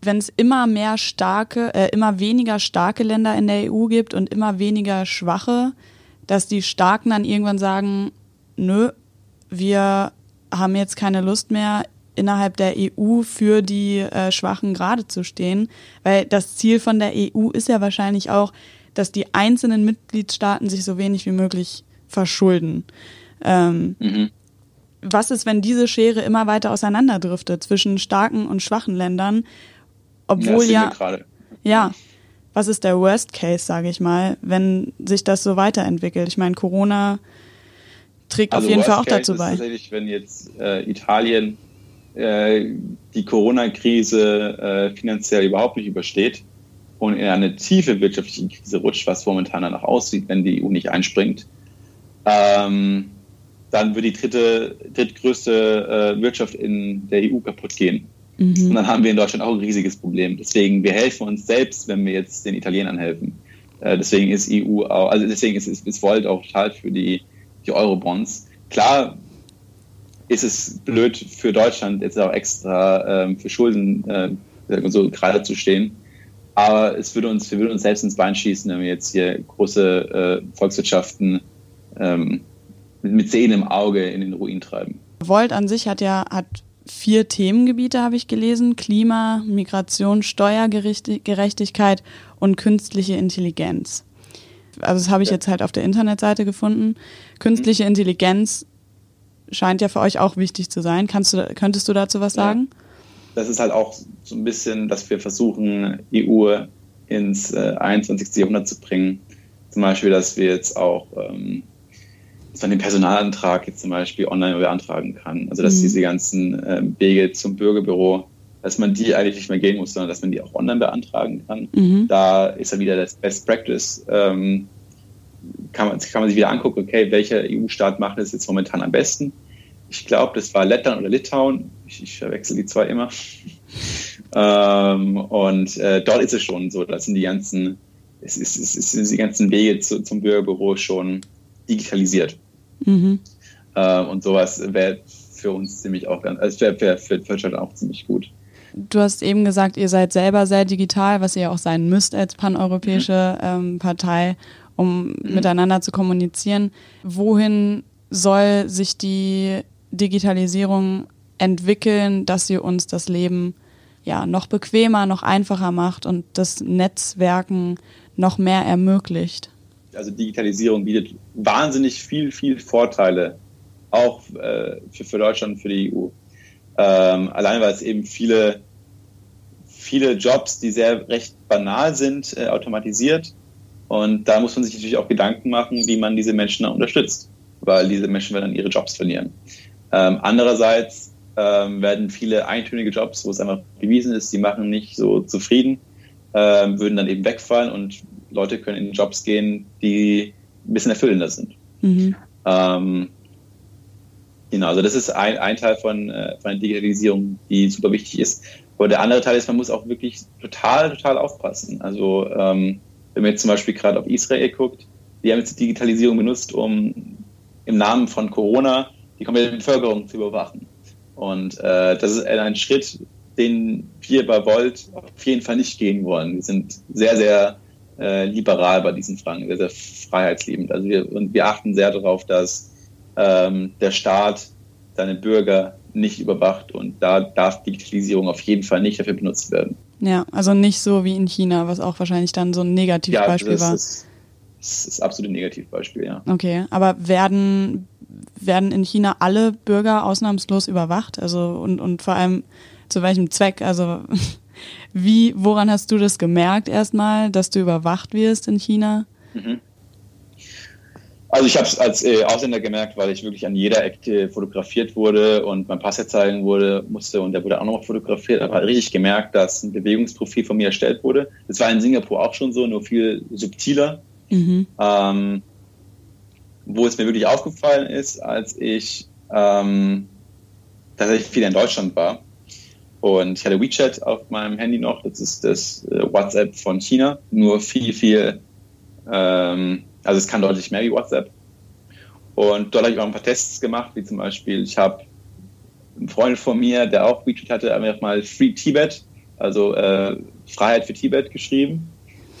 wenn es immer mehr starke, äh, immer weniger starke Länder in der EU gibt und immer weniger schwache, dass die Starken dann irgendwann sagen, nö, wir haben jetzt keine Lust mehr, innerhalb der EU für die äh, Schwachen gerade zu stehen, weil das Ziel von der EU ist ja wahrscheinlich auch, dass die einzelnen Mitgliedstaaten sich so wenig wie möglich verschulden. Ähm, mhm. Was ist, wenn diese Schere immer weiter auseinanderdriftet zwischen starken und schwachen Ländern, obwohl ja, ja, ja was ist der Worst Case, sage ich mal, wenn sich das so weiterentwickelt? Ich meine, Corona trägt also auf jeden Fall auch dazu bei. Tatsächlich, wenn jetzt äh, Italien äh, die Corona-Krise äh, finanziell überhaupt nicht übersteht und in eine tiefe wirtschaftliche Krise rutscht, was momentan danach aussieht, wenn die EU nicht einspringt, ähm, dann wird die dritte, drittgrößte äh, Wirtschaft in der EU kaputt gehen. Mhm. Und dann haben wir in Deutschland auch ein riesiges Problem. Deswegen, wir helfen uns selbst, wenn wir jetzt den Italienern helfen. Äh, deswegen ist EU auch, also deswegen ist, ist, ist Volt auch total für die, die Eurobonds. Klar ist es blöd für Deutschland, jetzt auch extra ähm, für Schulden äh, so gerade zu stehen. Aber es würde uns, wir würden uns selbst ins Bein schießen, wenn wir jetzt hier große äh, Volkswirtschaften ähm, mit Zähnen im Auge in den Ruin treiben. Volt an sich hat ja hat vier Themengebiete, habe ich gelesen. Klima, Migration, Steuergerechtigkeit und künstliche Intelligenz. Also das habe ich jetzt halt auf der Internetseite gefunden. Künstliche mhm. Intelligenz scheint ja für euch auch wichtig zu sein. Kannst du, könntest du dazu was sagen? Ja. Das ist halt auch so ein bisschen, dass wir versuchen, EU ins äh, 21. Jahrhundert zu bringen. Zum Beispiel, dass wir jetzt auch ähm, dass man den Personalantrag jetzt zum Beispiel online beantragen kann. Also dass mhm. diese ganzen äh, Wege zum Bürgerbüro, dass man die eigentlich nicht mehr gehen muss, sondern dass man die auch online beantragen kann. Mhm. Da ist ja wieder das Best Practice. Ähm, kann, man, kann man sich wieder angucken, okay, welcher EU-Staat macht das jetzt momentan am besten? Ich glaube, das war Lettland oder Litauen. Ich, ich verwechsel die zwei immer. (laughs) ähm, und äh, dort ist es schon so, da sind die ganzen, es ist, es ist die ganzen Wege zu, zum Bürgerbüro schon digitalisiert. Mhm. Äh, und sowas wäre für uns ziemlich auch ganz, also wäre wär für Deutschland auch ziemlich gut. Du hast eben gesagt, ihr seid selber sehr digital, was ihr auch sein müsst als paneuropäische mhm. ähm, Partei, um mhm. miteinander zu kommunizieren. Wohin soll sich die Digitalisierung entwickeln, dass sie uns das Leben ja noch bequemer, noch einfacher macht und das Netzwerken noch mehr ermöglicht? Also Digitalisierung bietet wahnsinnig viel, viel Vorteile, auch äh, für, für Deutschland und für die EU. Ähm, allein weil es eben viele, viele Jobs, die sehr recht banal sind, äh, automatisiert. Und da muss man sich natürlich auch Gedanken machen, wie man diese Menschen unterstützt, weil diese Menschen werden dann ihre Jobs verlieren. Ähm, andererseits ähm, werden viele eintönige Jobs, wo es einfach bewiesen ist, die machen nicht so zufrieden, ähm, würden dann eben wegfallen und Leute können in Jobs gehen, die ein bisschen erfüllender sind. Mhm. Ähm, genau, also das ist ein, ein Teil von, äh, von der Digitalisierung, die super wichtig ist. Aber der andere Teil ist, man muss auch wirklich total, total aufpassen. Also ähm, wenn man jetzt zum Beispiel gerade auf Israel guckt, die haben jetzt die Digitalisierung benutzt, um im Namen von Corona die komplette Bevölkerung zu überwachen. Und äh, das ist ein Schritt, den wir bei Volt auf jeden Fall nicht gehen wollen. Wir sind sehr, sehr äh, liberal bei diesen Fragen, sehr, sehr freiheitsliebend. Also wir, und wir achten sehr darauf, dass ähm, der Staat seine Bürger nicht überwacht und da darf Digitalisierung auf jeden Fall nicht dafür benutzt werden. Ja, also nicht so wie in China, was auch wahrscheinlich dann so ein Negativbeispiel ja, das war. Ist, das ist absolut ein Negativbeispiel, ja. Okay, aber werden, werden in China alle Bürger ausnahmslos überwacht? Also und, und vor allem zu welchem Zweck? Also (laughs) wie, woran hast du das gemerkt erstmal, dass du überwacht wirst in China? Mhm. Also ich habe es als äh, Ausländer gemerkt, weil ich wirklich an jeder Ecke fotografiert wurde und mein Pass zeigen wurde, musste und der wurde auch noch fotografiert. Aber richtig gemerkt, dass ein Bewegungsprofil von mir erstellt wurde. Das war in Singapur auch schon so, nur viel subtiler. Mhm. Ähm, wo es mir wirklich aufgefallen ist, als ich ähm, tatsächlich viel in Deutschland war und ich hatte WeChat auf meinem Handy noch, das ist das äh, WhatsApp von China, nur viel, viel, ähm, also es kann deutlich mehr wie WhatsApp. Und dort habe ich auch ein paar Tests gemacht, wie zum Beispiel, ich habe einen Freund von mir, der auch WeChat hatte, einfach mal Free Tibet, also äh, Freiheit für Tibet geschrieben.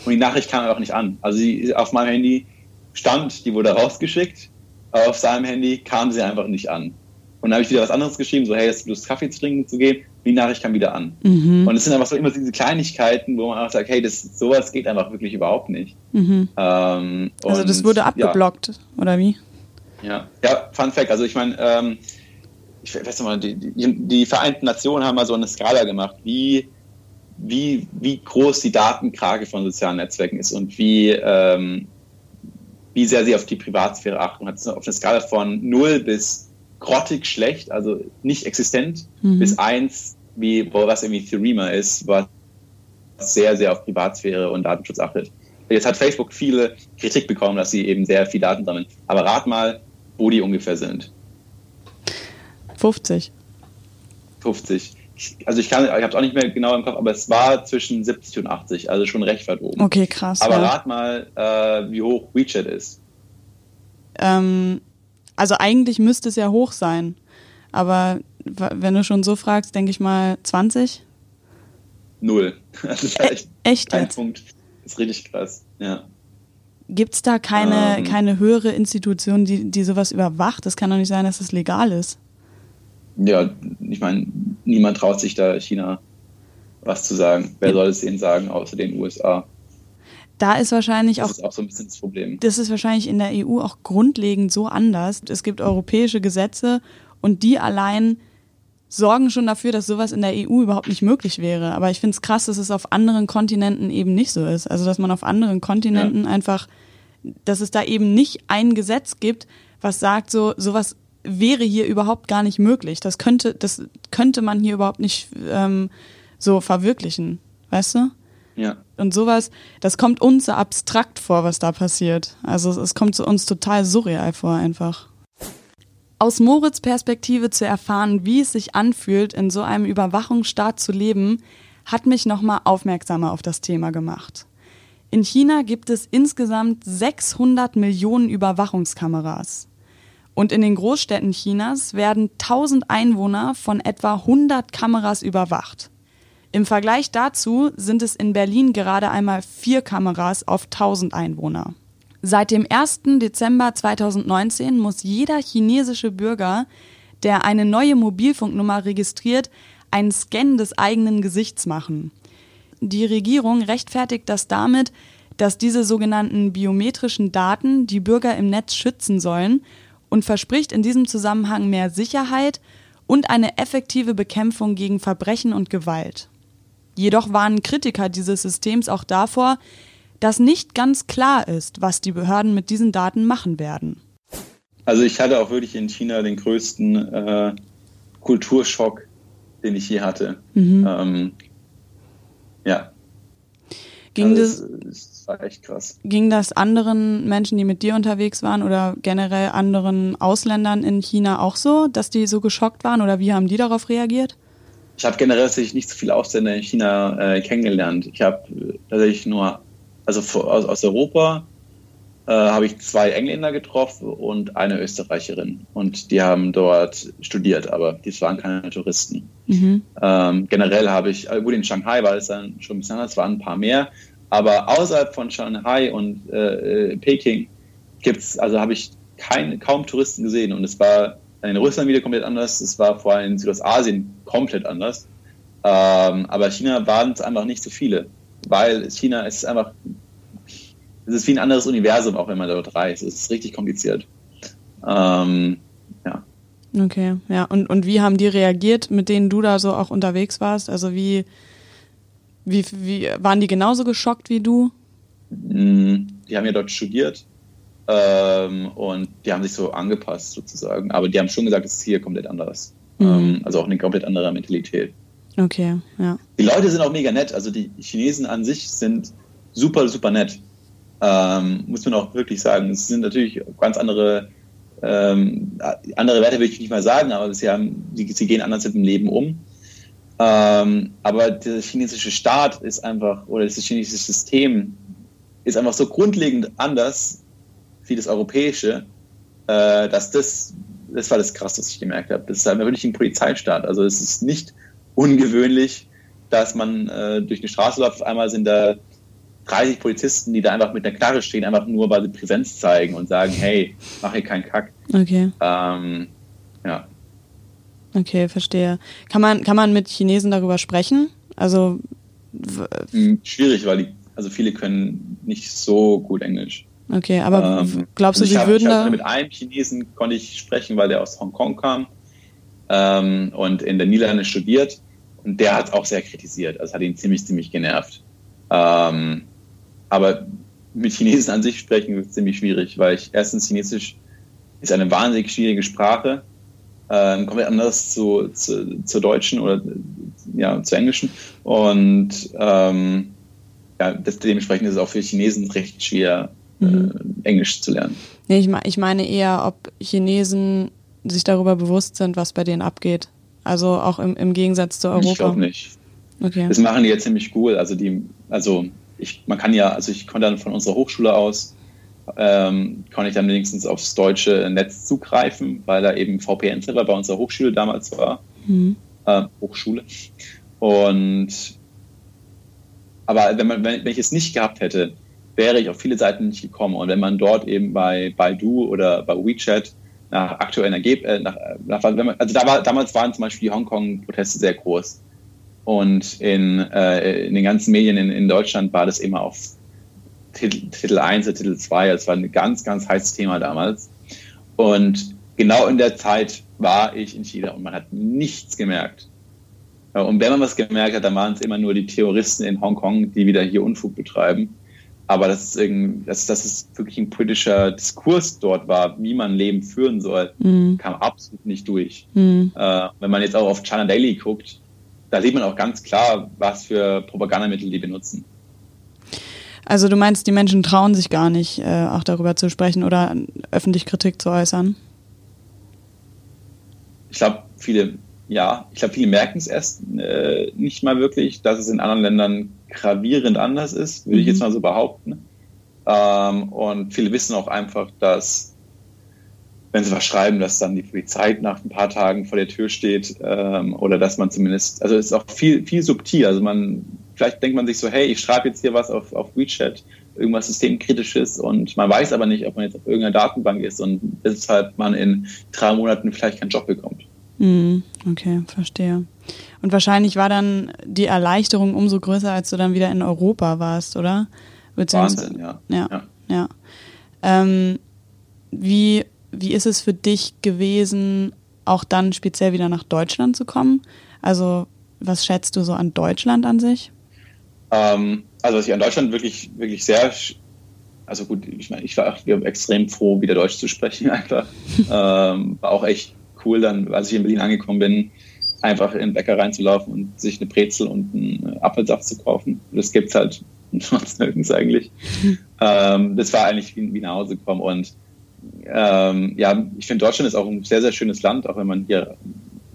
Und die Nachricht kam einfach nicht an. Also sie, auf meinem Handy stand, die wurde rausgeschickt, aber auf seinem Handy kam sie einfach nicht an. Und dann habe ich wieder was anderes geschrieben, so hey, hast du Lust, Kaffee zu trinken zu gehen? die Nachricht kam wieder an. Mhm. Und es sind einfach so immer diese Kleinigkeiten, wo man auch sagt, hey, das, sowas geht einfach wirklich überhaupt nicht. Mhm. Ähm, also das wurde abgeblockt, ja. oder wie? Ja, ja, Fun Fact. Also ich meine, ähm, ich weiß nicht mal, die, die, die, Vereinten Nationen haben mal so eine Skala gemacht, wie, wie, wie groß die Datenkrake von sozialen Netzwerken ist und wie, ähm, wie sehr sie auf die Privatsphäre achten. Hat auf einer Skala von 0 bis grottig schlecht, also nicht existent, mhm. bis eins, wie was irgendwie Thurima ist, was sehr, sehr auf Privatsphäre und Datenschutz achtet. Jetzt hat Facebook viele Kritik bekommen, dass sie eben sehr viel Daten sammeln. Aber rat mal, wo die ungefähr sind. 50. 50. Also ich kann, ich habe es auch nicht mehr genau im Kopf, aber es war zwischen 70 und 80, also schon recht weit oben. Okay, krass. Aber ja. rat mal, äh, wie hoch WeChat ist. Ähm, also eigentlich müsste es ja hoch sein. Aber wenn du schon so fragst, denke ich mal 20? Null. (laughs) Das ist e echt, ein jetzt? Punkt. Das ist richtig krass, ja. Gibt es da keine, ähm, keine höhere Institution, die, die sowas überwacht? Das kann doch nicht sein, dass das legal ist. Ja, ich meine, niemand traut sich da China was zu sagen. Wer soll es ihnen sagen, außer den USA? Da ist wahrscheinlich auch. Das ist auch so ein bisschen das Problem. Das ist wahrscheinlich in der EU auch grundlegend so anders. Es gibt europäische Gesetze und die allein sorgen schon dafür, dass sowas in der EU überhaupt nicht möglich wäre. Aber ich finde es krass, dass es auf anderen Kontinenten eben nicht so ist. Also dass man auf anderen Kontinenten ja. einfach, dass es da eben nicht ein Gesetz gibt, was sagt, so sowas wäre hier überhaupt gar nicht möglich. Das könnte, das könnte man hier überhaupt nicht ähm, so verwirklichen. Weißt du? Ja. Und sowas, das kommt uns so abstrakt vor, was da passiert. Also es kommt zu uns total surreal vor einfach. Aus Moritz Perspektive zu erfahren, wie es sich anfühlt, in so einem Überwachungsstaat zu leben, hat mich nochmal aufmerksamer auf das Thema gemacht. In China gibt es insgesamt 600 Millionen Überwachungskameras. Und in den Großstädten Chinas werden 1000 Einwohner von etwa 100 Kameras überwacht. Im Vergleich dazu sind es in Berlin gerade einmal vier Kameras auf 1000 Einwohner. Seit dem 1. Dezember 2019 muss jeder chinesische Bürger, der eine neue Mobilfunknummer registriert, einen Scan des eigenen Gesichts machen. Die Regierung rechtfertigt das damit, dass diese sogenannten biometrischen Daten die Bürger im Netz schützen sollen und verspricht in diesem Zusammenhang mehr Sicherheit und eine effektive Bekämpfung gegen Verbrechen und Gewalt. Jedoch warnen Kritiker dieses Systems auch davor, dass nicht ganz klar ist, was die Behörden mit diesen Daten machen werden. Also ich hatte auch wirklich in China den größten äh, Kulturschock, den ich je hatte. Mhm. Ähm, ja. Ging also das, das war echt krass. Ging das anderen Menschen, die mit dir unterwegs waren oder generell anderen Ausländern in China auch so, dass die so geschockt waren oder wie haben die darauf reagiert? Ich habe generell tatsächlich nicht so viele Ausländer in China äh, kennengelernt. Ich habe äh, tatsächlich nur, also aus, aus Europa äh, habe ich zwei Engländer getroffen und eine Österreicherin. Und die haben dort studiert, aber die waren keine Touristen. Mhm. Ähm, generell habe ich, äh, gut, in Shanghai war es dann schon ein bisschen anders, waren ein paar mehr. Aber außerhalb von Shanghai und äh, äh Peking gibt's, also habe ich kein, kaum Touristen gesehen. Und es war in Russland wieder komplett anders. Es war vor allem in Südostasien komplett anders. Ähm, aber China waren es einfach nicht so viele, weil China ist einfach es ist wie ein anderes Universum, auch wenn man dort reist. Es ist richtig kompliziert. Ähm, ja. Okay, ja. Und, und wie haben die reagiert, mit denen du da so auch unterwegs warst? Also wie, wie, wie waren die genauso geschockt wie du? Mm, die haben ja dort studiert ähm, und die haben sich so angepasst sozusagen. Aber die haben schon gesagt, es ist hier komplett anders. Mhm. Ähm, also auch eine komplett andere Mentalität. Okay, ja. Die Leute sind auch mega nett. Also die Chinesen an sich sind super, super nett. Ähm, muss man auch wirklich sagen. Es sind natürlich ganz andere, ähm, andere Werte will ich nicht mal sagen, aber sie, haben, sie, sie gehen anders mit dem Leben um. Ähm, aber der chinesische Staat ist einfach, oder das chinesische System ist einfach so grundlegend anders wie das europäische, äh, dass das, das war das Krasse, was ich gemerkt habe. Das ist einfach wirklich ein Polizeistaat. Also es ist nicht ungewöhnlich, dass man äh, durch eine Straße läuft, auf einmal sind da 30 Polizisten, die da einfach mit einer Knarre stehen, einfach nur, weil sie Präsenz zeigen und sagen, hey, mach hier keinen Kack. Okay. Ähm, ja. Okay, verstehe. Kann man, kann man mit Chinesen darüber sprechen? Also hm, schwierig, weil die, also viele können nicht so gut Englisch. Okay, aber ähm, glaubst du, sie hab, würden da... Mit einem Chinesen konnte ich sprechen, weil der aus Hongkong kam ähm, und in der Niederlande studiert und der hat auch sehr kritisiert. Also hat ihn ziemlich, ziemlich genervt. Ähm, aber mit Chinesen an sich sprechen ist ziemlich schwierig, weil ich erstens Chinesisch ist eine wahnsinnig schwierige Sprache, ähm, komplett anders zu, zu, zur Deutschen oder ja, zur Englischen. Und ähm, ja, das, dementsprechend ist es auch für Chinesen recht schwer, mhm. äh, Englisch zu lernen. Nee, ich, ich meine eher, ob Chinesen sich darüber bewusst sind, was bei denen abgeht. Also auch im, im Gegensatz zu Europa. Ich glaube nicht. Okay. Das machen die jetzt ziemlich cool. Also die, also ich, man kann ja, also ich konnte dann von unserer Hochschule aus, ähm, konnte ich dann wenigstens aufs deutsche Netz zugreifen, weil da eben VPN-Server bei unserer Hochschule damals war. Mhm. Äh, Hochschule. Und aber wenn, man, wenn, wenn ich es nicht gehabt hätte, wäre ich auf viele Seiten nicht gekommen. Und wenn man dort eben bei Baidu oder bei WeChat nach aktuellen Ergebnissen, äh, nach, nach, also da war, damals waren zum Beispiel die Hongkong-Proteste sehr groß. Und in, äh, in den ganzen Medien in, in Deutschland war das immer auf Titel, Titel 1 oder Titel 2. Das war ein ganz, ganz heißes Thema damals. Und genau in der Zeit war ich in China und man hat nichts gemerkt. Und wenn man was gemerkt hat, dann waren es immer nur die Terroristen in Hongkong, die wieder hier Unfug betreiben. Aber dass es, irgendwie, dass, dass es wirklich ein politischer Diskurs dort war, wie man Leben führen soll, mhm. kam absolut nicht durch. Mhm. Äh, wenn man jetzt auch auf China Daily guckt, da sieht man auch ganz klar, was für Propagandamittel die benutzen. Also du meinst, die Menschen trauen sich gar nicht, äh, auch darüber zu sprechen oder öffentlich Kritik zu äußern? Ich glaube, viele, ja, ich glaube, viele merken es erst äh, nicht mal wirklich, dass es in anderen Ländern gravierend anders ist, würde mhm. ich jetzt mal so behaupten. Ähm, und viele wissen auch einfach, dass wenn sie was schreiben, dass dann die Polizei nach ein paar Tagen vor der Tür steht ähm, oder dass man zumindest, also es ist auch viel, viel subtil. Also man, vielleicht denkt man sich so, hey, ich schreibe jetzt hier was auf, auf WeChat, irgendwas systemkritisches und man weiß aber nicht, ob man jetzt auf irgendeiner Datenbank ist und deshalb man in drei Monaten vielleicht keinen Job bekommt. Mm, okay, verstehe. Und wahrscheinlich war dann die Erleichterung umso größer, als du dann wieder in Europa warst, oder? Wahnsinn, ja. Ja, ja. ja. Ähm, wie wie ist es für dich gewesen, auch dann speziell wieder nach Deutschland zu kommen? Also was schätzt du so an Deutschland an sich? Ähm, also was ich an Deutschland wirklich, wirklich sehr, also gut, ich meine, ich war extrem froh, wieder Deutsch zu sprechen (laughs) einfach. ähm, war auch echt cool dann, als ich in Berlin angekommen bin, einfach in den Bäcker reinzulaufen und sich eine Brezel und einen Apfelsaft zu kaufen. Das gibt es halt (laughs) sonst nirgends eigentlich. (laughs) ähm, das war eigentlich wie, wie nach Hause gekommen und ähm, ja, ich finde Deutschland ist auch ein sehr, sehr schönes Land, auch wenn man hier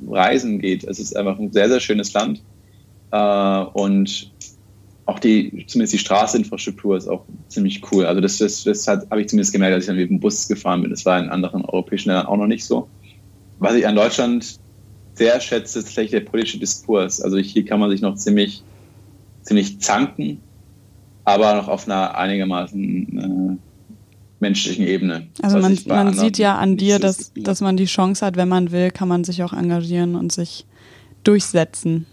reisen geht. Es ist einfach ein sehr, sehr schönes Land. Äh, und auch die, zumindest die Straßeninfrastruktur ist auch ziemlich cool. Also das, das, das habe ich zumindest gemerkt, als ich dann mit dem Bus gefahren bin. Das war in anderen europäischen Ländern auch noch nicht so. Was ich an Deutschland sehr schätze, ist tatsächlich der politische Diskurs. Also hier kann man sich noch ziemlich, ziemlich zanken, aber noch auf einer einigermaßen äh, menschlichen Ebene. Also man, man sieht ja an dir, dass, dass man die Chance hat, wenn man will, kann man sich auch engagieren und sich durchsetzen.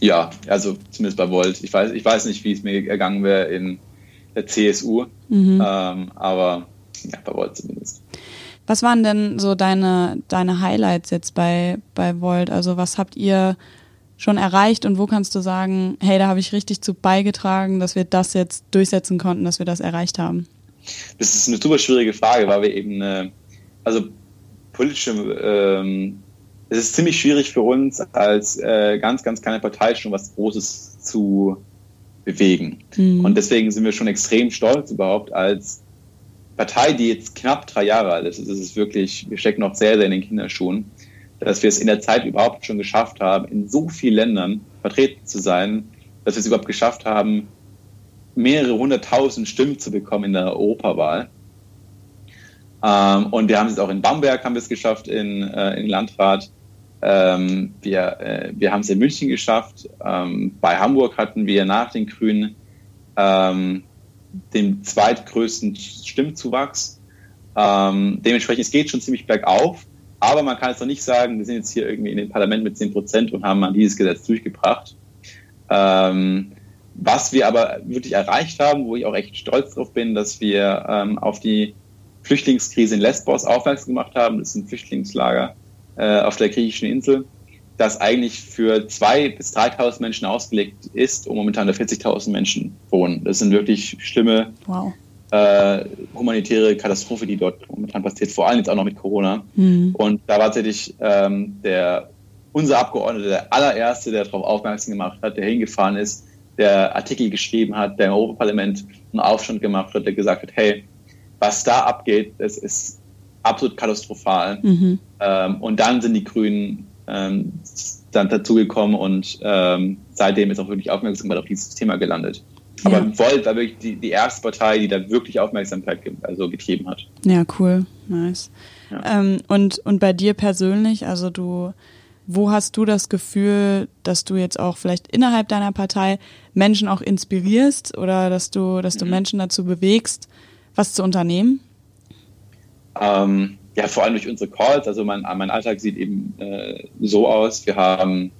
Ja, also zumindest bei Volt. Ich weiß, ich weiß nicht, wie es mir ergangen wäre in der CSU, mhm. ähm, aber ja, bei Volt zumindest. Was waren denn so deine, deine Highlights jetzt bei, bei Volt? Also was habt ihr schon erreicht und wo kannst du sagen, hey, da habe ich richtig zu beigetragen, dass wir das jetzt durchsetzen konnten, dass wir das erreicht haben? Das ist eine super schwierige Frage, weil wir eben, äh, also politische, ähm, es ist ziemlich schwierig für uns als äh, ganz, ganz kleine Partei schon was Großes zu bewegen. Mhm. Und deswegen sind wir schon extrem stolz überhaupt als Partei, die jetzt knapp drei Jahre alt ist. Es ist wirklich, wir stecken noch sehr, sehr in den Kinderschuhen, dass wir es in der Zeit überhaupt schon geschafft haben, in so vielen Ländern vertreten zu sein, dass wir es überhaupt geschafft haben, mehrere hunderttausend Stimmen zu bekommen in der Europawahl. Ähm, und wir haben es auch in Bamberg haben wir es geschafft, in, äh, in Landrat. Ähm, wir, äh, wir haben es in München geschafft. Ähm, bei Hamburg hatten wir nach den Grünen den zweitgrößten Stimmzuwachs. Ähm, dementsprechend, es geht schon ziemlich bergauf. Aber man kann es doch nicht sagen, wir sind jetzt hier irgendwie in dem Parlament mit 10 Prozent und haben mal dieses Gesetz durchgebracht. Ähm, was wir aber wirklich erreicht haben, wo ich auch echt stolz drauf bin, dass wir ähm, auf die Flüchtlingskrise in Lesbos aufmerksam gemacht haben. Das ist ein Flüchtlingslager äh, auf der griechischen Insel, das eigentlich für 2.000 bis 3.000 Menschen ausgelegt ist und momentan da 40.000 Menschen wohnen. Das sind wirklich schlimme wow. äh, humanitäre Katastrophe, die dort momentan passiert, vor allem jetzt auch noch mit Corona. Mhm. Und da war tatsächlich ähm, der, unser Abgeordneter der allererste, der darauf aufmerksam gemacht hat, der hingefahren ist, der Artikel geschrieben hat, der im Europaparlament einen Aufstand gemacht hat, der gesagt hat, hey, was da abgeht, das ist absolut katastrophal. Mhm. Ähm, und dann sind die Grünen ähm, dann dazugekommen und ähm, seitdem ist auch wirklich Aufmerksamkeit auf dieses Thema gelandet. Aber ja. Volt war wirklich die, die erste Partei, die da wirklich Aufmerksamkeit ge also getrieben hat. Ja, cool, nice. Ja. Ähm, und, und bei dir persönlich, also du wo hast du das Gefühl, dass du jetzt auch vielleicht innerhalb deiner Partei Menschen auch inspirierst oder dass du, dass du mhm. Menschen dazu bewegst, was zu unternehmen? Ähm, ja, vor allem durch unsere Calls. Also mein, mein Alltag sieht eben äh, so aus. Wir haben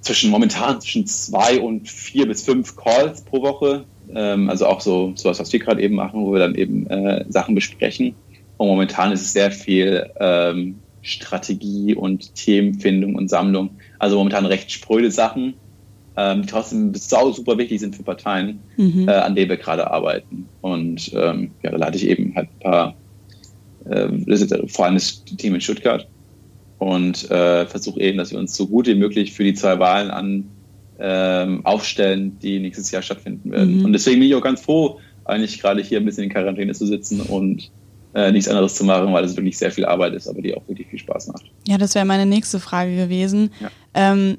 zwischen momentan zwischen zwei und vier bis fünf Calls pro Woche. Ähm, also auch so sowas, was wir gerade eben machen, wo wir dann eben äh, Sachen besprechen. Und momentan ist es sehr viel ähm, Strategie und Themenfindung und Sammlung. Also momentan recht spröde Sachen, ähm, die trotzdem sau super wichtig sind für Parteien, mhm. äh, an denen wir gerade arbeiten. Und ähm, ja, da lade ich eben halt ein paar, ist vor allem das Team in Stuttgart und äh, versuche eben, dass wir uns so gut wie möglich für die zwei Wahlen an ähm, aufstellen, die nächstes Jahr stattfinden werden. Mhm. Und deswegen bin ich auch ganz froh, eigentlich gerade hier ein bisschen in Quarantäne zu sitzen und äh, nichts anderes zu machen, weil es wirklich sehr viel Arbeit ist, aber die auch wirklich viel Spaß macht. Ja, das wäre meine nächste Frage gewesen. Ja. Ähm,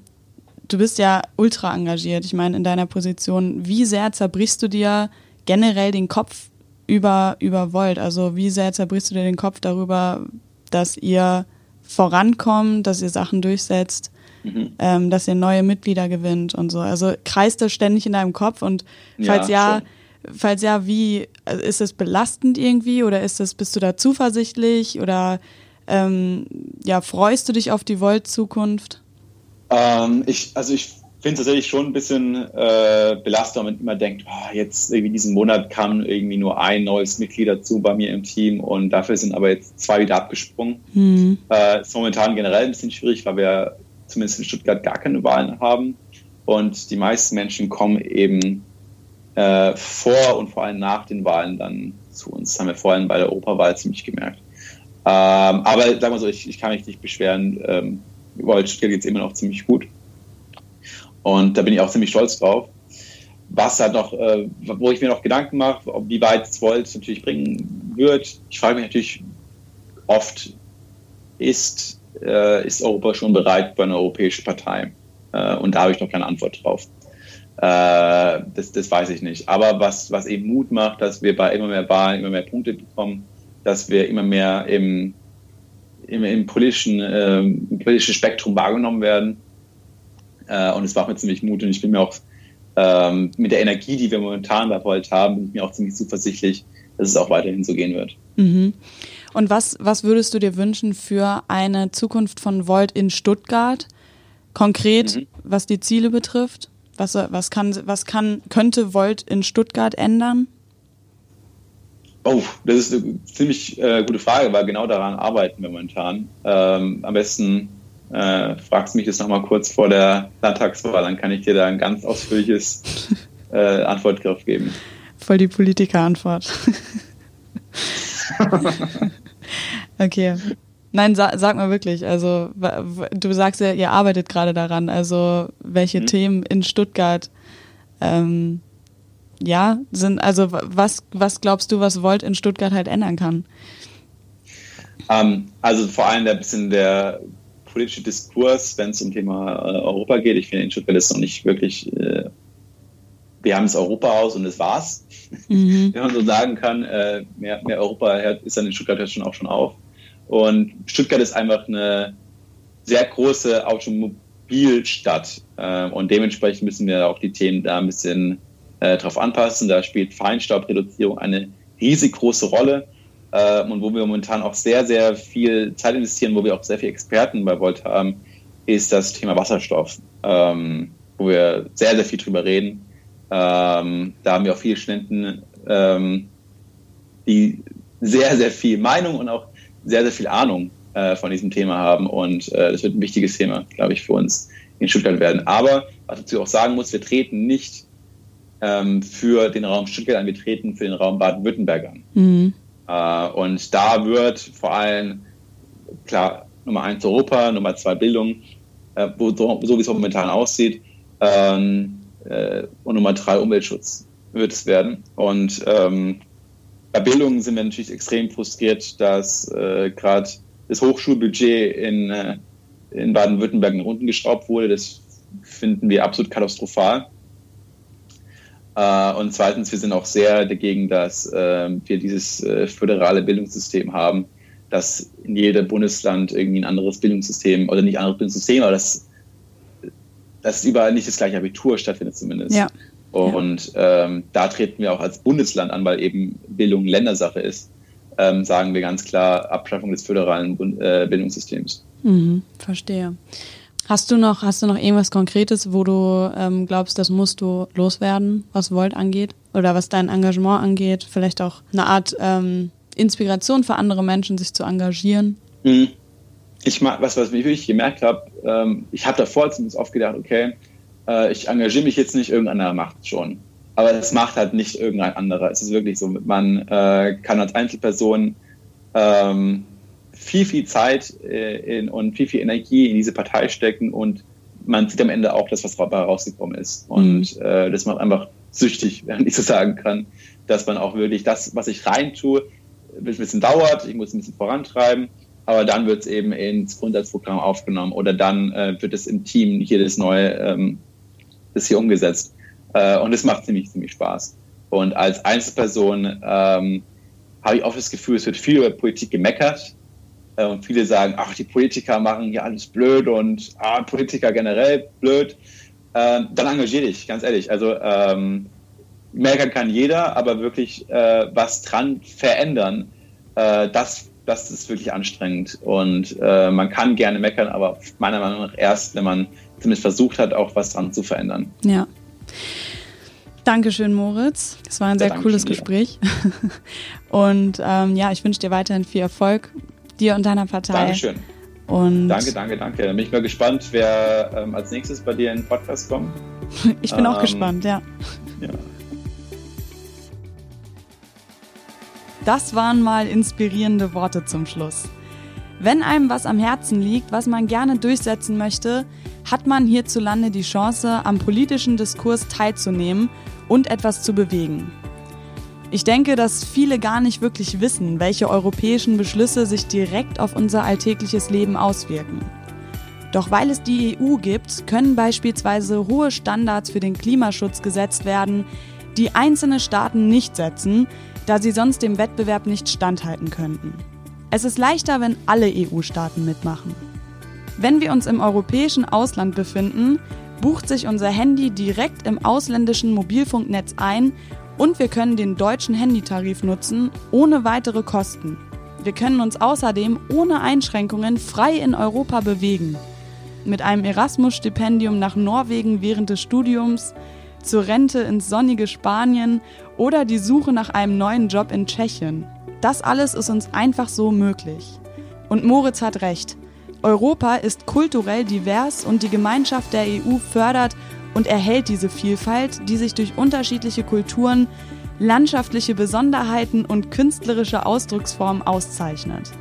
du bist ja ultra engagiert. Ich meine, in deiner Position, wie sehr zerbrichst du dir generell den Kopf über, über Volt? Also wie sehr zerbrichst du dir den Kopf darüber, dass ihr vorankommt, dass ihr Sachen durchsetzt, mhm. ähm, dass ihr neue Mitglieder gewinnt und so. Also kreist das ständig in deinem Kopf und falls ja, ja Falls ja, wie ist es belastend irgendwie oder ist es, bist du da zuversichtlich oder ähm, ja, freust du dich auf die Volt-Zukunft? Ähm, ich, also ich finde es tatsächlich schon ein bisschen äh, belastend, wenn man immer denkt, oh, jetzt irgendwie diesen Monat kam irgendwie nur ein neues Mitglied dazu bei mir im Team und dafür sind aber jetzt zwei wieder abgesprungen. Mhm. Äh, ist momentan generell ein bisschen schwierig, weil wir zumindest in Stuttgart gar keine Wahlen haben und die meisten Menschen kommen eben äh, vor und vor allem nach den Wahlen dann zu uns. Das haben wir vor allem bei der Europawahl ziemlich gemerkt. Ähm, aber sagen wir so, ich, ich kann mich nicht beschweren. Ähm, weil Stuttgart geht es immer noch ziemlich gut. Und da bin ich auch ziemlich stolz drauf. Was halt noch, äh, wo ich mir noch Gedanken mache, wie weit es Volt natürlich bringen wird. Ich frage mich natürlich oft, ist, äh, ist Europa schon bereit für eine europäische Partei? Äh, und da habe ich noch keine Antwort drauf. Äh, das, das weiß ich nicht. Aber was, was eben Mut macht, dass wir bei immer mehr Wahlen immer mehr Punkte bekommen, dass wir immer mehr im, im, im politischen, äh, im politischen Spektrum wahrgenommen werden äh, und es macht mir ziemlich Mut und ich bin mir auch ähm, mit der Energie, die wir momentan bei Volt haben, bin ich mir auch ziemlich zuversichtlich, dass es auch weiterhin so gehen wird. Mhm. Und was, was würdest du dir wünschen für eine Zukunft von Volt in Stuttgart? Konkret, mhm. was die Ziele betrifft? Was, was, kann, was kann, könnte Volt in Stuttgart ändern? Oh, das ist eine ziemlich äh, gute Frage, weil genau daran arbeiten wir momentan. Ähm, am besten äh, fragst mich das nochmal kurz vor der Landtagswahl, dann kann ich dir da ein ganz ausführliches (laughs) äh, Antwortgriff geben. Voll die Politiker-Antwort. (laughs) okay. Nein, sa sag mal wirklich. Also, du sagst ja, ihr arbeitet gerade daran. Also, welche mhm. Themen in Stuttgart ähm, ja sind, also was, was glaubst du, was Volt in Stuttgart halt ändern kann? Ähm, also vor allem der bisschen der politische Diskurs, wenn es um Thema äh, Europa geht. Ich finde, in Stuttgart ist noch nicht wirklich, äh, wir haben das Europahaus und das war's. Mhm. (laughs) wenn man so sagen kann, äh, mehr, mehr Europa ist dann in Stuttgart hört schon auch schon auf. Und Stuttgart ist einfach eine sehr große Automobilstadt äh, und dementsprechend müssen wir auch die Themen da ein bisschen äh, darauf anpassen. Da spielt Feinstaubreduzierung eine riesig große Rolle äh, und wo wir momentan auch sehr, sehr viel Zeit investieren, wo wir auch sehr viele Experten bei Volt haben, ist das Thema Wasserstoff, ähm, wo wir sehr, sehr viel drüber reden. Ähm, da haben wir auch viele Studenten, ähm, die sehr, sehr viel Meinung und auch sehr, sehr viel Ahnung äh, von diesem Thema haben. Und äh, das wird ein wichtiges Thema, glaube ich, für uns in Stuttgart werden. Aber was dazu auch sagen muss, wir treten nicht ähm, für den Raum Stuttgart an, wir treten für den Raum Baden-Württemberg an. Mhm. Äh, und da wird vor allem, klar, Nummer eins Europa, Nummer zwei Bildung, äh, wo, so, so wie es momentan aussieht, ähm, äh, und Nummer drei Umweltschutz wird es werden. Und ähm, bei Bildung sind wir natürlich extrem frustriert, dass äh, gerade das Hochschulbudget in, äh, in Baden-Württemberg nach unten geschraubt wurde. Das finden wir absolut katastrophal. Äh, und zweitens, wir sind auch sehr dagegen, dass äh, wir dieses äh, föderale Bildungssystem haben, dass in jedem Bundesland irgendwie ein anderes Bildungssystem oder nicht ein anderes Bildungssystem, aber dass, dass überall nicht das gleiche Abitur stattfindet zumindest. Ja. Und ähm, da treten wir auch als Bundesland an, weil eben Bildung Ländersache ist, ähm, sagen wir ganz klar Abschaffung des föderalen äh, Bildungssystems. Mhm, verstehe. Hast du noch, hast du noch irgendwas Konkretes, wo du ähm, glaubst, das musst du loswerden, was Volt angeht? Oder was dein Engagement angeht? Vielleicht auch eine Art ähm, Inspiration für andere Menschen, sich zu engagieren? Mhm. Ich mag, was, was ich wirklich gemerkt habe, ähm, ich habe davor zumindest oft gedacht, okay, äh, ich engagiere mich jetzt nicht, irgendein anderer macht schon. Aber es macht halt nicht irgendein anderer. Es ist wirklich so, man äh, kann als Einzelperson ähm, viel, viel Zeit äh, in, und viel, viel Energie in diese Partei stecken und man sieht am Ende auch das, was dabei rausgekommen ist. Und mhm. äh, das macht einfach süchtig, (laughs) wenn ich so sagen kann, dass man auch wirklich das, was ich rein tue, ein bisschen dauert, ich muss ein bisschen vorantreiben, aber dann wird es eben ins Grundsatzprogramm aufgenommen oder dann äh, wird es im Team hier das neue, ähm, das hier umgesetzt. Äh, und es macht ziemlich, ziemlich Spaß. Und als Einzelperson ähm, habe ich oft das Gefühl, es wird viel über Politik gemeckert, und viele sagen, ach, die Politiker machen hier alles blöd und ah, Politiker generell blöd. Ähm, dann engagiere dich, ganz ehrlich. Also ähm, meckern kann jeder, aber wirklich äh, was dran verändern, äh, das das ist wirklich anstrengend. Und äh, man kann gerne meckern, aber meiner Meinung nach erst, wenn man zumindest versucht hat, auch was dran zu verändern. Ja. Dankeschön, Moritz. Das war ein sehr cooles Gespräch. (laughs) Und ähm, ja, ich wünsche dir weiterhin viel Erfolg, dir und deiner Partei. Dankeschön. Und danke, danke, danke. Dann bin ich mal gespannt, wer ähm, als nächstes bei dir in den Podcast kommt. (laughs) ich bin ähm, auch gespannt, ja. ja. Das waren mal inspirierende Worte zum Schluss. Wenn einem was am Herzen liegt, was man gerne durchsetzen möchte, hat man hierzulande die Chance, am politischen Diskurs teilzunehmen und etwas zu bewegen. Ich denke, dass viele gar nicht wirklich wissen, welche europäischen Beschlüsse sich direkt auf unser alltägliches Leben auswirken. Doch weil es die EU gibt, können beispielsweise hohe Standards für den Klimaschutz gesetzt werden, die einzelne Staaten nicht setzen, da sie sonst dem Wettbewerb nicht standhalten könnten. Es ist leichter, wenn alle EU-Staaten mitmachen. Wenn wir uns im europäischen Ausland befinden, bucht sich unser Handy direkt im ausländischen Mobilfunknetz ein und wir können den deutschen Handytarif nutzen, ohne weitere Kosten. Wir können uns außerdem ohne Einschränkungen frei in Europa bewegen. Mit einem Erasmus-Stipendium nach Norwegen während des Studiums, zur Rente ins sonnige Spanien oder die Suche nach einem neuen Job in Tschechien. Das alles ist uns einfach so möglich. Und Moritz hat recht. Europa ist kulturell divers und die Gemeinschaft der EU fördert und erhält diese Vielfalt, die sich durch unterschiedliche Kulturen, landschaftliche Besonderheiten und künstlerische Ausdrucksformen auszeichnet.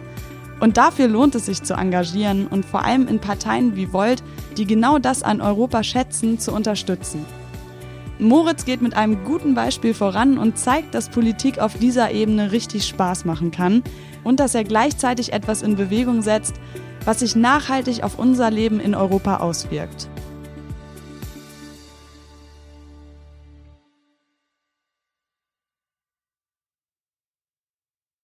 Und dafür lohnt es sich zu engagieren und vor allem in Parteien wie Volt, die genau das an Europa schätzen, zu unterstützen. Moritz geht mit einem guten Beispiel voran und zeigt, dass Politik auf dieser Ebene richtig Spaß machen kann und dass er gleichzeitig etwas in Bewegung setzt, was sich nachhaltig auf unser Leben in Europa auswirkt.